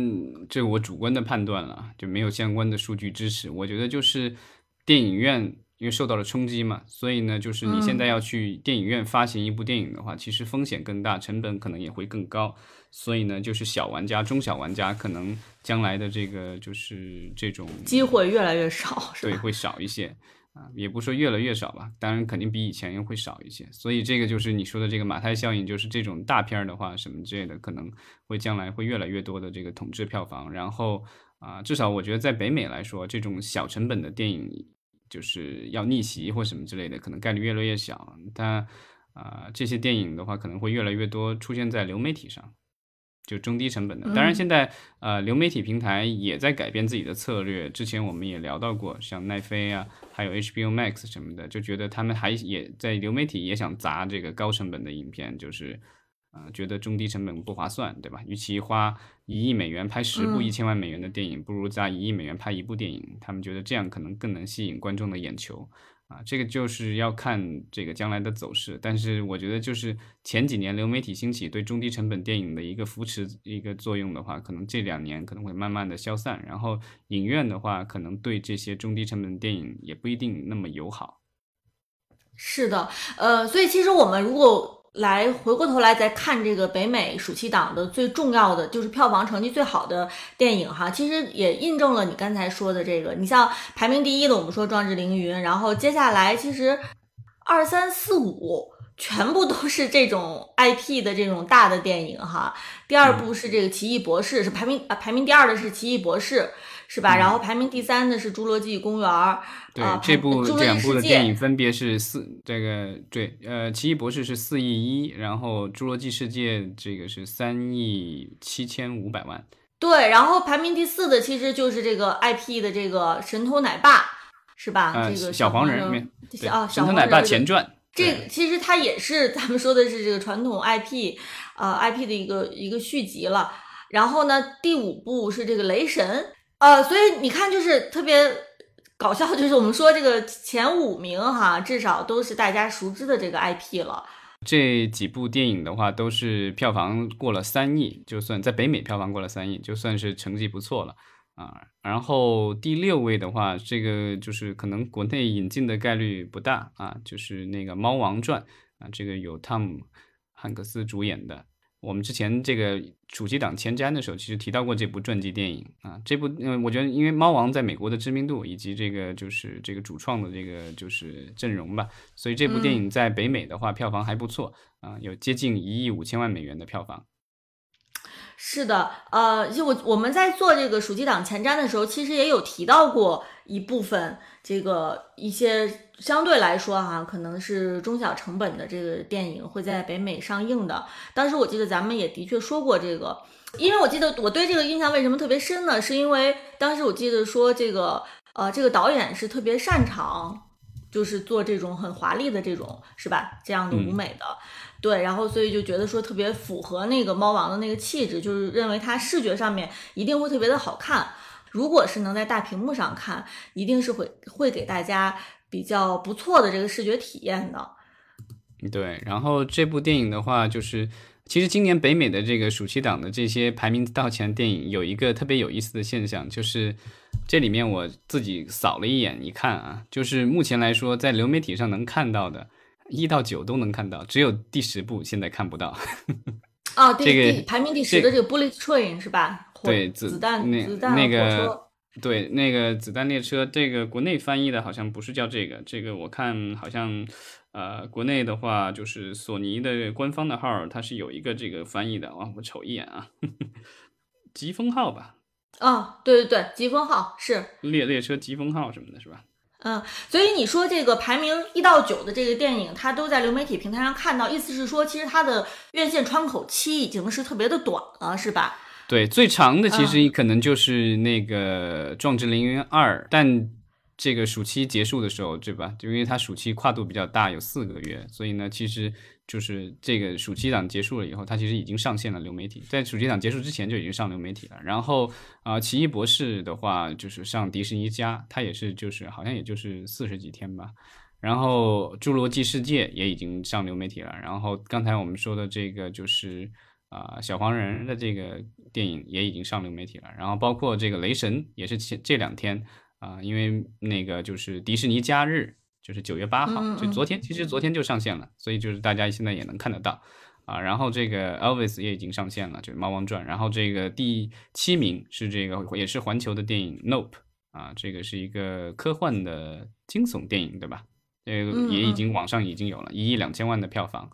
这我主观的判断了，就没有相关的数据支持。我觉得就是电影院。因为受到了冲击嘛，所以呢，就是你现在要去电影院发行一部电影的话，其实风险更大，成本可能也会更高。所以呢，就是小玩家、中小玩家可能将来的这个就是这种机会越来越少？对，会少一些啊，也不说越来越少吧，当然肯定比以前又会少一些。所以这个就是你说的这个马太效应，就是这种大片儿的话，什么之类的，可能会将来会越来越多的这个统治票房。然后啊，至少我觉得在北美来说，这种小成本的电影。就是要逆袭或什么之类的，可能概率越来越小。但啊，这些电影的话，可能会越来越多出现在流媒体上。就中低成本的。当然，现在呃流媒体平台也在改变自己的策略。之前我们也聊到过，像奈飞啊，还有 HBO Max 什么的，就觉得他们还也在流媒体也想砸这个高成本的影片，就是呃觉得中低成本不划算，对吧？与其花一亿美元拍十部一千万美元的电影，不如砸一亿美元拍一部电影。他们觉得这样可能更能吸引观众的眼球。啊，这个就是要看这个将来的走势，但是我觉得就是前几年流媒体兴起对中低成本电影的一个扶持一个作用的话，可能这两年可能会慢慢的消散，然后影院的话可能对这些中低成本电影也不一定那么友好。是的，呃，所以其实我们如果。来回过头来再看这个北美暑期档的最重要的就是票房成绩最好的电影哈，其实也印证了你刚才说的这个。你像排名第一的，我们说《壮志凌云》，然后接下来其实二三四五全部都是这种 IP 的这种大的电影哈。第二部是这个《奇异博士》，是排名啊排名第二的是《奇异博士》。是吧？然后排名第三的是《侏罗纪公园》。对，这部这两部的电影分别是四这个对，呃，《奇异博士》是四亿一，然后《侏罗纪世界》这个是三亿七千五百万。对，然后排名第四的其实就是这个 IP 的这个《神偷奶爸》，是吧？这个小黄人啊，《神偷奶爸前传》。这其实它也是咱们说的是这个传统 IP，呃，IP 的一个一个续集了。然后呢，第五部是这个《雷神》。呃，所以你看，就是特别搞笑，就是我们说这个前五名哈，至少都是大家熟知的这个 IP 了。这几部电影的话，都是票房过了三亿，就算在北美票房过了三亿，就算是成绩不错了啊。然后第六位的话，这个就是可能国内引进的概率不大啊，就是那个《猫王传》啊，这个有汤姆汉克斯主演的。我们之前这个暑期档前瞻的时候，其实提到过这部传记电影啊。这部，嗯，我觉得因为猫王在美国的知名度以及这个就是这个主创的这个就是阵容吧，所以这部电影在北美的话票房还不错啊，有接近一亿五千万美元的票房。是的，呃，就我我们在做这个暑期档前瞻的时候，其实也有提到过一部分这个一些相对来说哈，可能是中小成本的这个电影会在北美上映的。当时我记得咱们也的确说过这个，因为我记得我对这个印象为什么特别深呢？是因为当时我记得说这个呃，这个导演是特别擅长，就是做这种很华丽的这种是吧？这样的舞美的。对，然后所以就觉得说特别符合那个猫王的那个气质，就是认为它视觉上面一定会特别的好看。如果是能在大屏幕上看，一定是会会给大家比较不错的这个视觉体验的。对，然后这部电影的话，就是其实今年北美的这个暑期档的这些排名靠前电影，有一个特别有意思的现象，就是这里面我自己扫了一眼一看啊，就是目前来说在流媒体上能看到的。一到九都能看到，只有第十部现在看不到。哦，这个排名第十的这个《Bullet Train》是吧？对，子弹那子弹那个对那个子弹列车，这个国内翻译的好像不是叫这个，这个我看好像呃国内的话就是索尼的官方的号，它是有一个这个翻译的啊，我瞅一眼啊，疾风号吧？哦，对对对，疾风号是列列车疾风号什么的，是吧？嗯，所以你说这个排名一到九的这个电影，它都在流媒体平台上看到，意思是说，其实它的院线窗口期已经是特别的短了，是吧？对，最长的其实可能就是那个《壮志凌云二》，但。这个暑期结束的时候，对吧？就因为它暑期跨度比较大，有四个月，所以呢，其实就是这个暑期档结束了以后，它其实已经上线了流媒体，在暑期档结束之前就已经上流媒体了。然后啊，奇异博士的话就是上迪士尼加，它也是就是好像也就是四十几天吧。然后侏罗纪世界也已经上流媒体了。然后刚才我们说的这个就是啊小黄人的这个电影也已经上流媒体了。然后包括这个雷神也是前这两天。啊，因为那个就是迪士尼假日，就是九月八号，就昨天，其实昨天就上线了，所以就是大家现在也能看得到啊。然后这个 Elvis 也已经上线了，就是《猫王传》。然后这个第七名是这个也是环球的电影《Nope》啊，这个是一个科幻的惊悚电影，对吧？这个也已经网上已经有了一亿两千万的票房。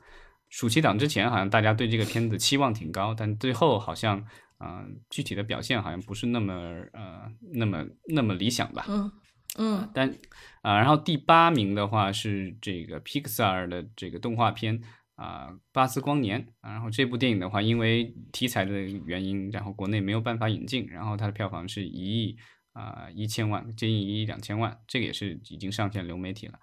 暑期档之前好像大家对这个片子期望挺高，但最后好像。嗯，具体的表现好像不是那么呃，那么那么理想吧。嗯嗯，但啊，然后第八名的话是这个 Pixar 的这个动画片啊，啊，《巴斯光年》。然后这部电影的话，因为题材的原因，然后国内没有办法引进，然后它的票房是一亿啊一千万，接近一亿两千万，这个也是已经上线流媒体了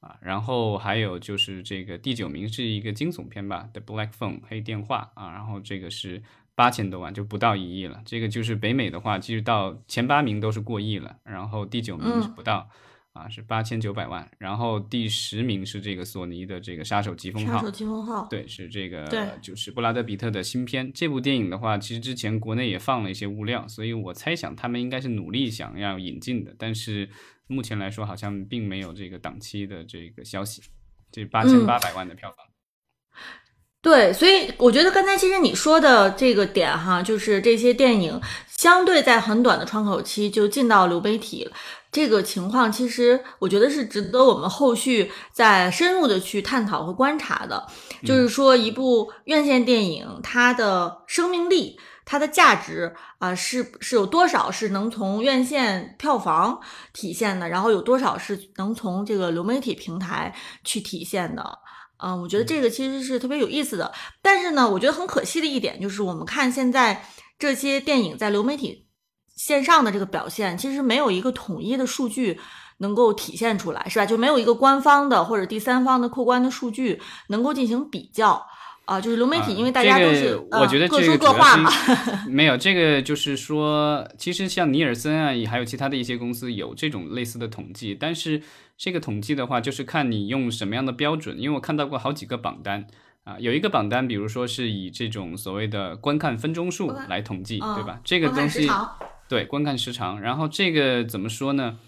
啊。然后还有就是这个第九名是一个惊悚片吧，《The Black Phone》黑电话啊，然后这个是八千多万，就不到一亿了。这个就是北美的话，其实到前八名都是过亿了，然后第九名是不到。啊，是八千九百万，然后第十名是这个索尼的这个杀手疾风号，杀手疾风号，对，是这个，对，就是布拉德比特的新片。这部电影的话，其实之前国内也放了一些物料，所以我猜想他们应该是努力想要引进的，但是目前来说好像并没有这个档期的这个消息。这八千八百万的票房，对，所以我觉得刚才其实你说的这个点哈，就是这些电影相对在很短的窗口期就进到流媒体。这个情况其实我觉得是值得我们后续再深入的去探讨和观察的。就是说，一部院线电影它的生命力、它的价值啊，是是有多少是能从院线票房体现的，然后有多少是能从这个流媒体平台去体现的。嗯，我觉得这个其实是特别有意思的。但是呢，我觉得很可惜的一点就是，我们看现在这些电影在流媒体。线上的这个表现其实没有一个统一的数据能够体现出来，是吧？就没有一个官方的或者第三方的客观的数据能够进行比较啊。就是流媒体，因为大家都是我觉得各说各话嘛。没有这个，就是说，其实像尼尔森啊，还有其他的一些公司有这种类似的统计，但是这个统计的话，就是看你用什么样的标准。因为我看到过好几个榜单啊，有一个榜单，比如说是以这种所谓的观看分钟数来统计，对吧？这个东西。对，观看时长，然后这个怎么说呢？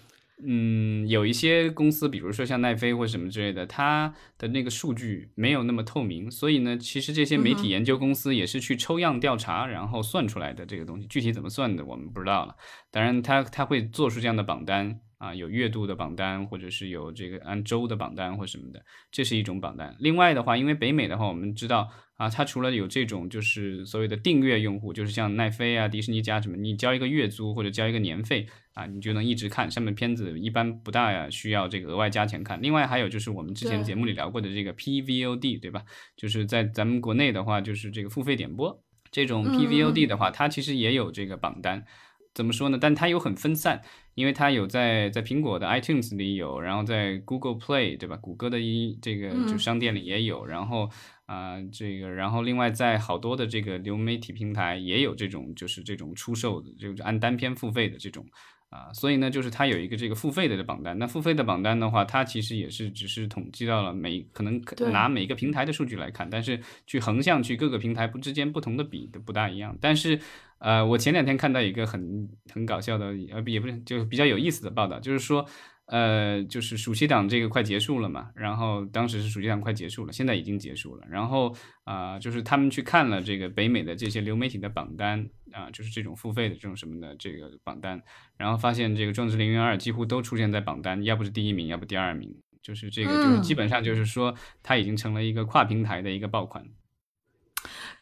嗯，有一些公司，比如说像奈飞或什么之类的，它的那个数据没有那么透明，所以呢，其实这些媒体研究公司也是去抽样调查，然后算出来的这个东西，具体怎么算的我们不知道了。当然，它它会做出这样的榜单。啊，有月度的榜单，或者是有这个按周的榜单或什么的，这是一种榜单。另外的话，因为北美的话，我们知道啊，它除了有这种就是所谓的订阅用户，就是像奈飞啊、迪士尼加什么，你交一个月租或者交一个年费啊，你就能一直看上面片子，一般不大呀需要这个额外加钱看。另外还有就是我们之前节目里聊过的这个 PVOD，对吧？就是在咱们国内的话，就是这个付费点播这种 PVOD 的话，它其实也有这个榜单。怎么说呢？但它又很分散，因为它有在在苹果的 iTunes 里有，然后在 Google Play 对吧？谷歌的一这个就商店里也有，然后啊这个，然后另外在好多的这个流媒体平台也有这种就是这种出售的，就按单片付费的这种。啊，所以呢，就是它有一个这个付费的榜单。那付费的榜单的话，它其实也是只是统计到了每可能拿每个平台的数据来看，但是去横向去各个平台不之间不同的比都不大一样。但是，呃，我前两天看到一个很很搞笑的，呃，也不是就比较有意思的报道，就是说。呃，就是暑期档这个快结束了嘛，然后当时是暑期档快结束了，现在已经结束了。然后啊，就是他们去看了这个北美的这些流媒体的榜单啊，就是这种付费的这种什么的这个榜单，然后发现这个《壮志凌云二》几乎都出现在榜单，要不是第一名，要不第二名，就是这个就是基本上就是说它已经成了一个跨平台的一个爆款。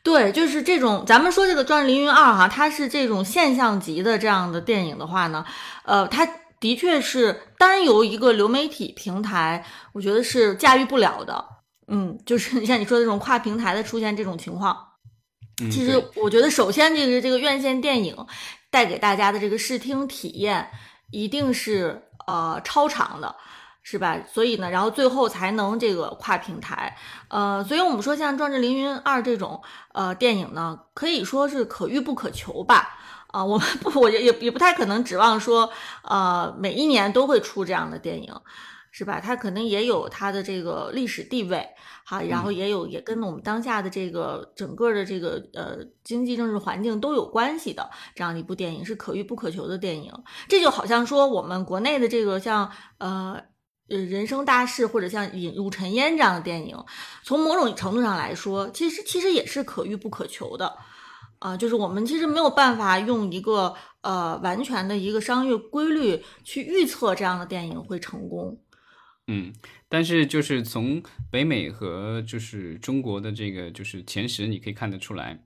对，就是这种咱们说这个《壮志凌云二》哈，它是这种现象级的这样的电影的话呢，呃，它。的确是单由一个流媒体平台，我觉得是驾驭不了的。嗯，就是 像你说的这种跨平台的出现这种情况，其实我觉得首先这个这个院线电影带给大家的这个视听体验一定是呃超长的，是吧？所以呢，然后最后才能这个跨平台。呃，所以我们说像《壮志凌云二》这种呃电影呢，可以说是可遇不可求吧。啊，我们不，我也也也不太可能指望说，呃，每一年都会出这样的电影，是吧？它可能也有它的这个历史地位，好，然后也有也跟我们当下的这个整个的这个呃经济政治环境都有关系的这样的一部电影，是可遇不可求的电影。这就好像说我们国内的这个像呃呃人生大事或者像引入尘烟这样的电影，从某种程度上来说，其实其实也是可遇不可求的。啊，就是我们其实没有办法用一个呃完全的一个商业规律去预测这样的电影会成功。嗯，但是就是从北美和就是中国的这个就是前十，你可以看得出来，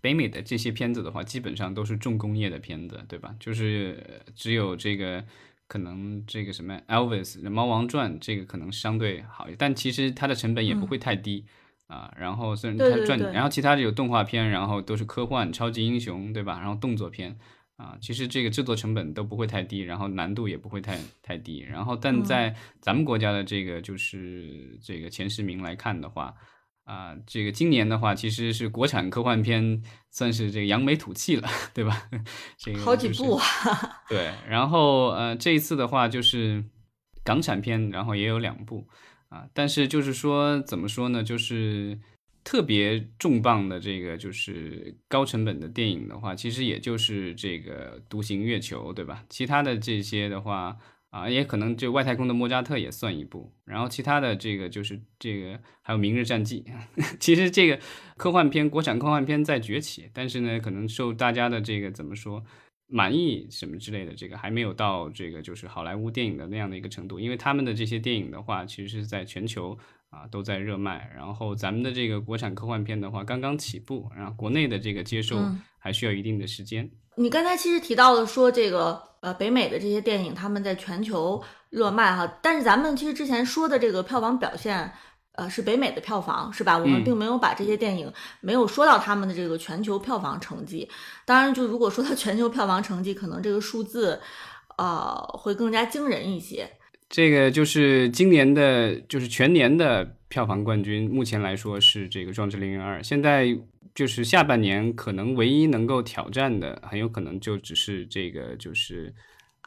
北美的这些片子的话，基本上都是重工业的片子，对吧？就是只有这个可能这个什么 Elvis《猫王传》这个可能相对好一，但其实它的成本也不会太低。啊，然后虽然对它赚，然后其他的有动画片，然后都是科幻、超级英雄，对吧？然后动作片啊，其实这个制作成本都不会太低，然后难度也不会太太低。然后但嗯在咱们国家的这个就是这个前十名来看的话，啊，这个今年的话其实是国产科幻片算是这个扬眉吐气了，对吧？这个就是好几部啊，对，然后呃，这一次的话就是港产片，然后也有两部啊，但是就是说怎么说呢，就是特别重磅的这个就是高成本的电影的话，其实也就是这个《独行月球》，对吧？其他的这些的话啊，也可能就外太空的莫扎特也算一部，然后其他的这个就是这个还有《明日战记》，其实这个科幻片，国产科幻片在崛起，但是呢，可能受大家的这个怎么说？满意什么之类的，这个还没有到这个就是好莱坞电影的那样的一个程度，因为他们的这些电影的话，其实是在全球啊都在热卖，然后咱们的这个国产科幻片的话刚刚起步，然后国内的这个接受嗯还需要一定的时间。你刚才其实提到了说这个呃北美的这些电影他们在全球热卖哈，但是咱们其实之前说的这个票房表现。呃，是北美的票房是吧？我们嗯并没有把这些电影没有说到他们的这个全球票房成绩。当然，就如果说到全球票房成绩，可能这个数字，呃，会更加惊人一些。这个就是今年的，就是全年的票房冠军，目前来说是这个《壮志凌云二》。现在就是下半年可能唯一能够挑战的，很有可能就只是这个就是。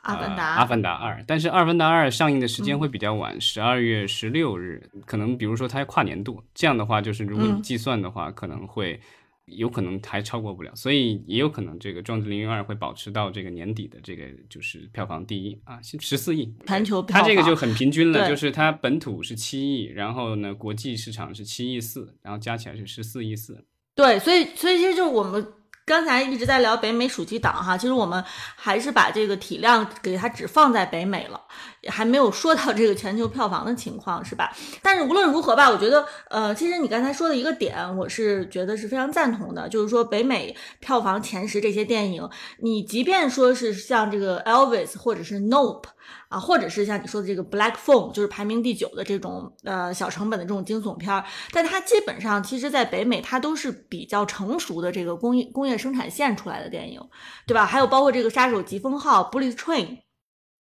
阿凡达。呃阿凡达二，但是《阿凡达二》上映的时间嗯。会比较晚，十二、月十六日，可能比如说它跨年度，这样的话，就是如果你嗯计算的话，可能会有可能还超过不了，所以也有可能这个《壮志凌云二》会保持到这个年底的这个就是票房第一啊，十四亿，全球它这个就很平均了，就是它本土是七亿，然后呢国际市场是七亿四，然后加起来是十四亿四。对，所以所以其实就是我们刚才一直在聊北美暑期档哈，其实我们还是把这个体量给它只放在北美了，还没有说到这个全球票房的情况，是吧？但是无论如何吧，我觉得呃，其实你刚才说的一个点，我是觉得是非常赞同的，就是说北美票房前十这些电影，你即便说是像这个 Elvis 或者是 Nope。啊，或者是像你说的这个 Black Phone，就是排名第九的这种呃小成本的这种惊悚片儿，但它基本上其实在北美它都是比较成熟的这个工业工业生产线出来的电影，对吧？还有包括这个杀手疾风号 Bullet Train，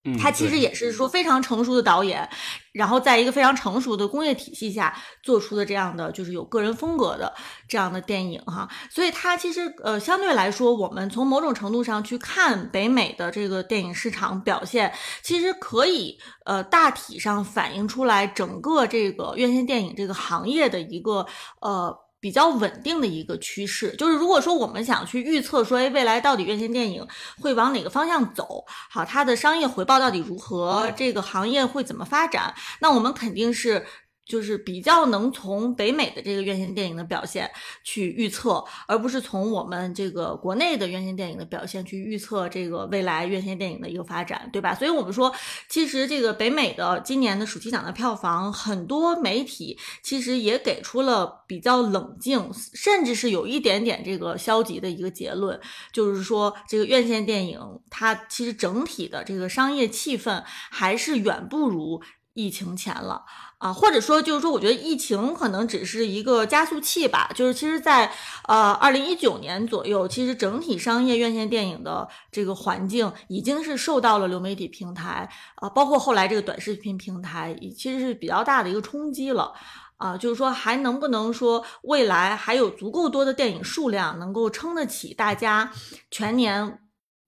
嗯，他其实也是说非常成熟的导演，然后在一个非常成熟的工业体系下做出的这样的就是有个人风格的这样的电影哈，所以它其实呃相对来说，我们从某种程度上去看北美的这个电影市场表现，其实可以呃大体上反映出来整个这个院线电影这个行业的一个呃。比较稳定的一个趋势，就是如果说我们想去预测说，哎，未来到底院线电影会往哪个方向走，好，它的商业回报到底如何，这个行业会怎么发展，那我们肯定是。就是比较能从北美的这个院线电影的表现去预测，而不是从我们这个国内的院线电影的表现去预测这个未来院线电影的一个发展，对吧？所以我们说，其实这个北美的今年的暑期档的票房，很多媒体其实也给出了比较冷静，甚至是有一点点这个消极的一个结论，就是说这个院线电影它其实整体的这个商业气氛还是远不如疫情前了。啊，或者说就是说，我觉得疫情可能只是一个加速器吧。就是其实在，呃二零一九年左右，其实整体商业院线电影的这个环境已经是受到了流媒体平台啊、包括后来这个短视频平台，其实是比较大的一个冲击了。啊，就是说还能不能说未来还有足够多的电影数量能够撑得起大家全年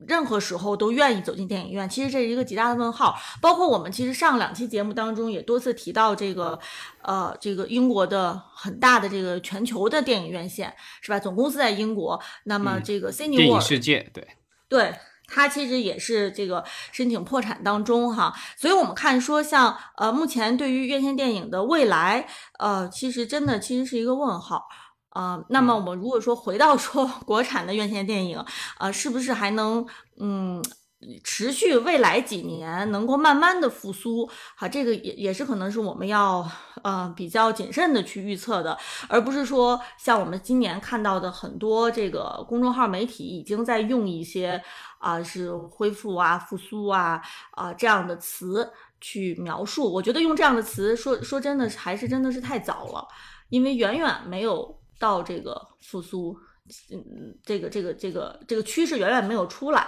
任何时候都愿意走进电影院，其实这是一个极大的问号。包括我们其实上两期节目当中也多次提到这个，呃，这个英国的很大的这个全球的电影院线是吧？总公司在英国，那么嗯这个 c i n 电 e 影世界对。对。它其实也是这个申请破产当中哈，所以我们看说像呃目前对于院线电影的未来，呃其实真的其实是一个问号。呃，那么我们如果说回到说 国产的院线电影，呃，是不是还能嗯持续未来几年能够慢慢的复苏？哈，这个也也是可能是我们要呃比较谨慎的去预测的，而不是说像我们今年看到的很多这个公众号媒体已经在用一些啊、是恢复啊、复苏啊啊、这样的词去描述。我觉得用这样的词说说真的还是真的是太早了。因为远远没有到这个复苏，嗯，这个这个这个这个趋势远远没有出来，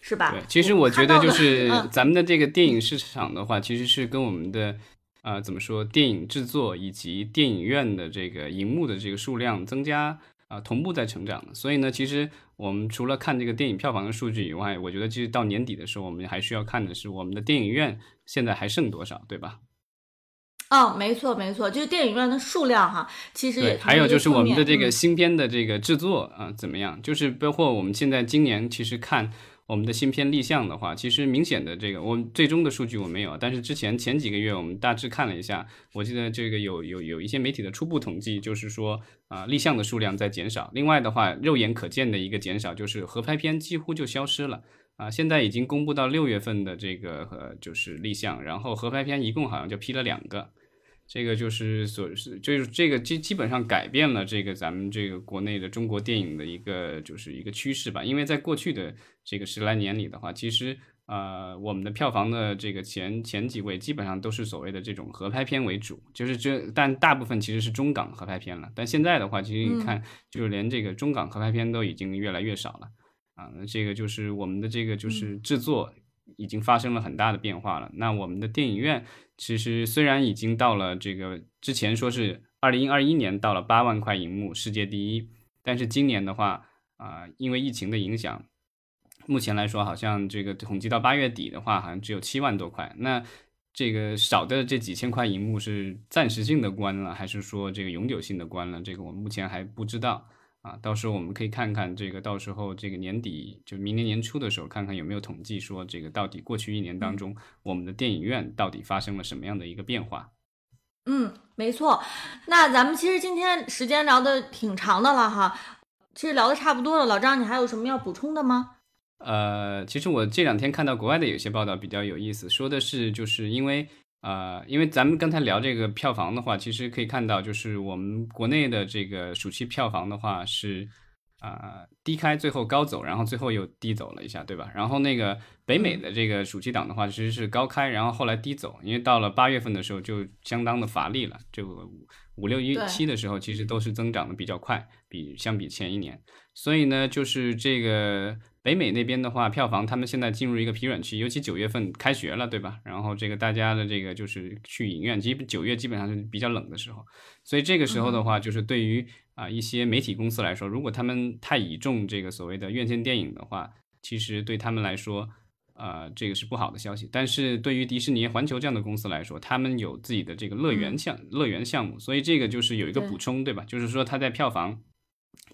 是吧？对，其实我觉得就是咱们的这个电影市场的话，其实是跟我们的啊怎么说，电影制作以及电影院的这个荧幕的这个数量增加啊同步在成长的。所以呢，其实我们除了看这个电影票房的数据以外，我觉得其实到年底的时候，我们还需要看的是我们的电影院现在还剩多少，对吧？哦，没错没错，就是电影院的数量哈，其实也还有就是我们的这个新片的这个制作啊怎么样？就是包括我们现在今年其实看我们的新片立项的话，其实明显的这个我们最终的数据我没有，但是之前前几个月我们大致看了一下，我记得这个有有有一些媒体的初步统计，就是说啊立项的数量在减少。另外的话，肉眼可见的一个减少就是合拍片几乎就消失了啊。现在已经公布到六月份的这个呃就是立项，然后合拍片一共好像就批了两个。这个就是所是，就是这个基基本上改变了这个咱们这个国内的中国电影的一个就是一个趋势吧。因为在过去的这个十来年里的话，其实呃我们的票房的这个前前几位基本上都是所谓的这种合拍片为主，就是这但大部分其实是中港合拍片了。但现在的话，其实你看，就是连这个中港合拍片都已经越来越少了啊。那这个就是我们的这个就是制作已经发生了很大的变化了。那我们的电影院。其实虽然已经到了这个之前说是二零二一年到了八万块银幕世界第一，但是今年的话啊，因为疫情的影响，目前来说好像这个统计到八月底的话，好像只有七万多块。那这个少的这几千块银幕是暂时性的关了，还是说这个永久性的关了？这个我们目前还不知道。啊，到时候我们可以看看这个，到时候这个年底就明年年初的时候，看看有没有统计说这个到底过去一年当中，我们的电影院到底发生了什么样的一个变化？嗯，没错。那咱们其实今天时间聊的挺长的了哈，其实聊的差不多了。老张，你还有什么要补充的吗？呃，其实我这两天看到国外的有些报道比较有意思，说的是就是因为。啊，因为咱们刚才聊这个票房的话，其实可以看到，就是我们国内的这个暑期票房的话是啊低开，最后高走，然后最后又低走了一下，对吧？然后那个北美的这个暑期档的话，其实是高开，然后后来低走，因为到了八月份的时候就相当的乏力了，就五六一七的时候，其实都是增长的比较快，比相比前一年，所以呢，就是这个。北美那边的话，票房他们现在进入一个疲软期，尤其九月份开学了，对吧？然后这个大家的这个就是去影院，基本九月基本上是比较冷的时候，所以这个时候的话，就是对于啊一些媒体公司来说，如果他们太倚重这个所谓的院线电影的话，其实对他们来说，呃，这个是不好的消息。但是对于迪士尼、环球这样的公司来说，他们有自己的这个乐园项乐园项目，所以这个就是有一个补充，对吧？就是说它在票房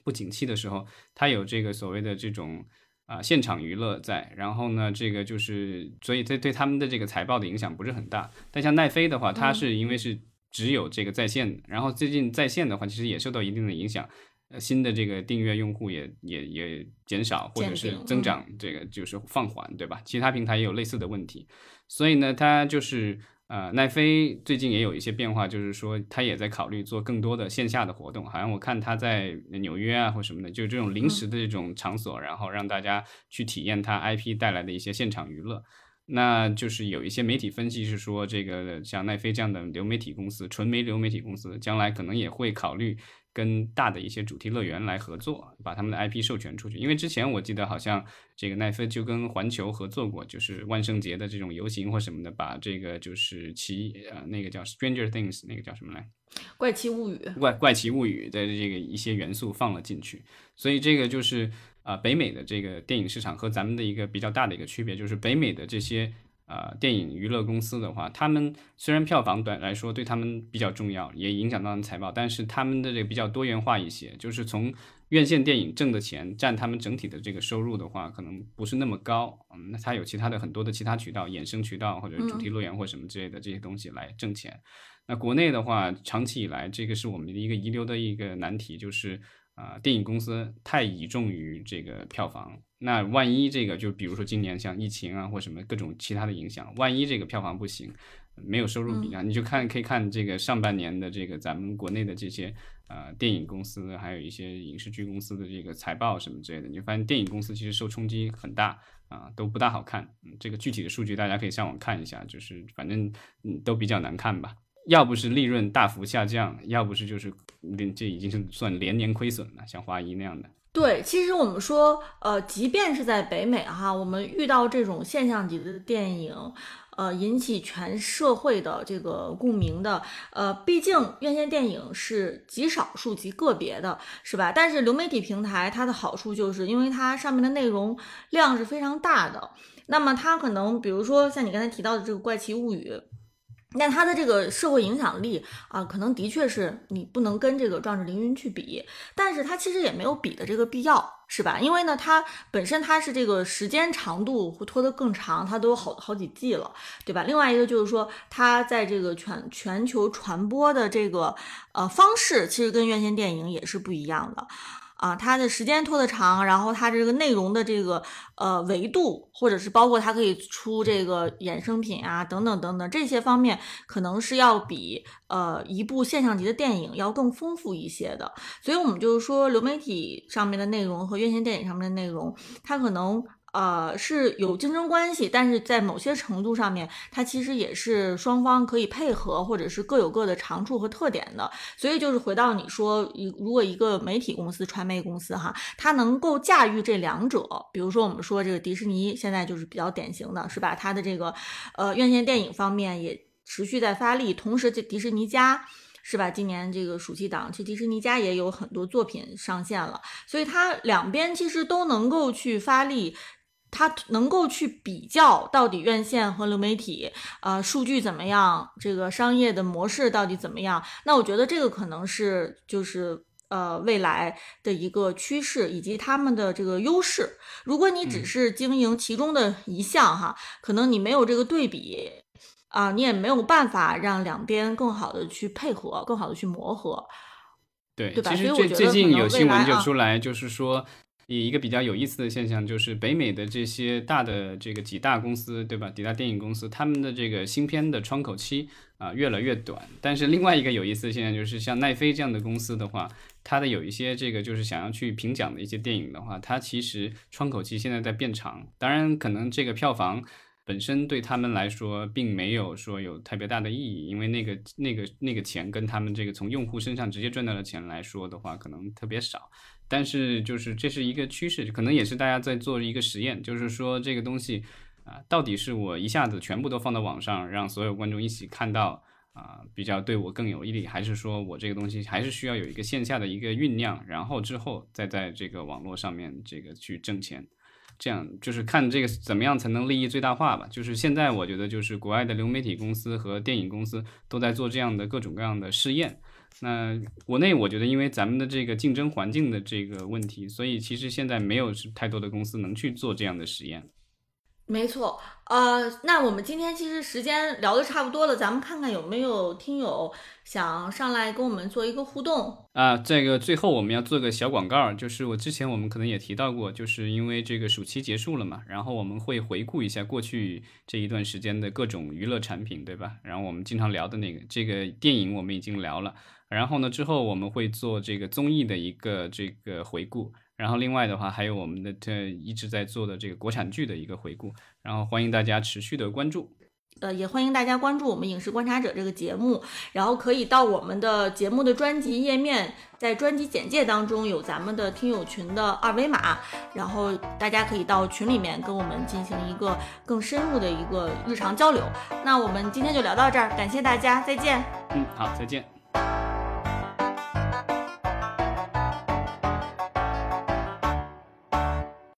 不景气的时候，它有这个所谓的这种。啊，现场娱乐在，然后呢，这个就是，所以对对他们的这个财报的影响不是很大。但像奈飞的话，它是因为是只有这个在线，然后最近在线的话，其实也受到一定的影响，呃，新的这个订阅用户也也也减少，或者是增长，这个就是放缓，对吧？其他平台也有类似的问题，所以呢，它就是。呃，奈飞最近也有一些变化，就是说他也在考虑做更多的线下的活动。好像我看他在纽约啊或什么的，就是这种临时的这种场所，然后让大家去体验他 IP 带来的一些现场娱乐。那就是有一些媒体分析是说，这个像奈飞这样的流媒体公司，纯媒流媒体公司，将来可能也会考虑。跟大的一些主题乐园来合作，把他们的 IP 授权出去。因为之前我记得好像这个奈飞就跟环球合作过，就是万圣节的这种游行或什么的，把这个就是奇呃那个叫 Stranger Things 那个叫什么来？怪奇物语。怪怪奇物语的这个一些元素放了进去，所以这个就是啊北美的这个电影市场和咱们的一个比较大的一个区别，就是北美的这些。啊，电影娱乐公司的话，他们虽然票房短来说对他们比较重要，也影响到财报，但是他们的这个比较多元化一些，就是从院线电影挣的钱占他们整体的这个收入的话，可能不是那么高。嗯，那它有其他的很多的其他渠道、衍生渠道或者主题乐园或什么之类的这些东西来挣钱。那国内的话，长期以来这个是我们的一个遗留的一个难题，就是啊，电影公司太倚重于这个票房。那万一这个就比如说今年像疫情啊或什么各种其他的影响，万一这个票房不行，没有收入比啊，你就看可以看这个上半年的这个咱们国内的这些呃电影公司，还有一些影视剧公司的这个财报什么之类的，你发现电影公司其实受冲击很大啊，都不大好看。这个具体的数据大家可以上网看一下，就是反正嗯都比较难看吧。要不是利润大幅下降，要不是就是这已经是算连年亏损了，像华谊那样的。对，其实我们说，呃，即便是在北美哈，我们遇到这种现象级的电影，呃，引起全社会的这个共鸣的，呃，毕竟院线电影是极少数、极个别的，是吧？但是流媒体平台它的好处就是因为它上面的内容量是非常大的，那么它可能比如说像你刚才提到的这个《怪奇物语》。那它的这个社会影响力啊，可能的确是你不能跟这个《壮志凌云》去比，但是它其实也没有比的这个必要，是吧？因为呢，它本身它是这个时间长度会拖得更长，它都有好好几季了，对吧？另外一个就是说，它在这个全全球传播的这个呃方式，其实跟院线电影也是不一样的。啊，它的时间拖得长，然后它这个内容的这个呃维度，或者是包括它可以出这个衍生品啊，等等等等这些方面，可能是要比呃一部现象级的电影要更丰富一些的。所以，我们就是说，流媒体上面的内容和院线电影上面的内容，它可能。呃，是有竞争关系，但是在某些程度上面，它其实也是双方可以配合，或者是各有各的长处和特点的。所以就是回到你说，如果一个媒体公司、传媒公司哈，它能够驾驭这两者，比如说我们说这个迪士尼现在就是比较典型的，是吧？它的这个呃院线电影方面也持续在发力，同时这迪士尼家是吧？今年这个暑期档，其实迪士尼家也有很多作品上线了，所以它两边其实都能够去发力。它能够去比较到底院线和流媒体，呃，数据怎么样？这个商业的模式到底怎么样？那我觉得这个可能是就是呃未来的一个趋势以及他们的这个优势。如果你只是经营其中的一项哈，可能你没有这个对比啊，你也没有办法让两边更好的去配合，更好的去磨合，对对吧？其实最最近有新闻就出来，就是说。一个比较有意思的现象就是，北美的这些大的这个几大公司，对吧？几大电影公司，他们的这个新片的窗口期啊越来越短。但是另外一个有意思的现象就是，像奈飞这样的公司的话，它的有一些这个就是想要去评奖的一些电影的话，它其实窗口期现在在变长。当然，可能这个票房本身对他们来说并没有说有特别大的意义，因为那个那个那个钱跟他们这个从用户身上直接赚到的钱来说的话，可能特别少。但是就是这是一个趋势，可能也是大家在做一个实验，就是说这个东西啊，到底是我一下子全部都放到网上，让所有观众一起看到啊，比较对我更有益利，还是说我这个东西还是需要有一个线下的一个酝酿，然后之后再在这个网络上面这个去挣钱，这样就是看这个怎么样才能利益最大化吧。就是现在我觉得就是国外的流媒体公司和电影公司都在做这样的各种各样的试验。那国内我觉得，因为咱们的这个竞争环境的这个问题，所以其实现在没有太多的公司能去做这样的实验。没错，呃，那我们今天其实时间聊的差不多了，咱们看看有没有听友想上来跟我们做一个互动啊。这个最后我们要做个小广告，就是我之前我们可能也提到过，就是因为这个暑期结束了嘛，然后我们会回顾一下过去这一段时间的各种娱乐产品，对吧？然后我们经常聊的那个这个电影我们已经聊了。然后呢，之后我们会做这个综艺的一个这个回顾，然后另外的话还有我们的这一直在做的这个国产剧的一个回顾，然后欢迎大家持续的关注。呃，也欢迎大家关注我们《影视观察者》这个节目，然后可以到我们的节目的专辑页面，在专辑简介当中有咱们的听友群的二维码，然后大家可以到群里面跟我们进行一个更深入的一个日常交流。那我们今天就聊到这儿，感谢大家，再见。嗯，好，再见。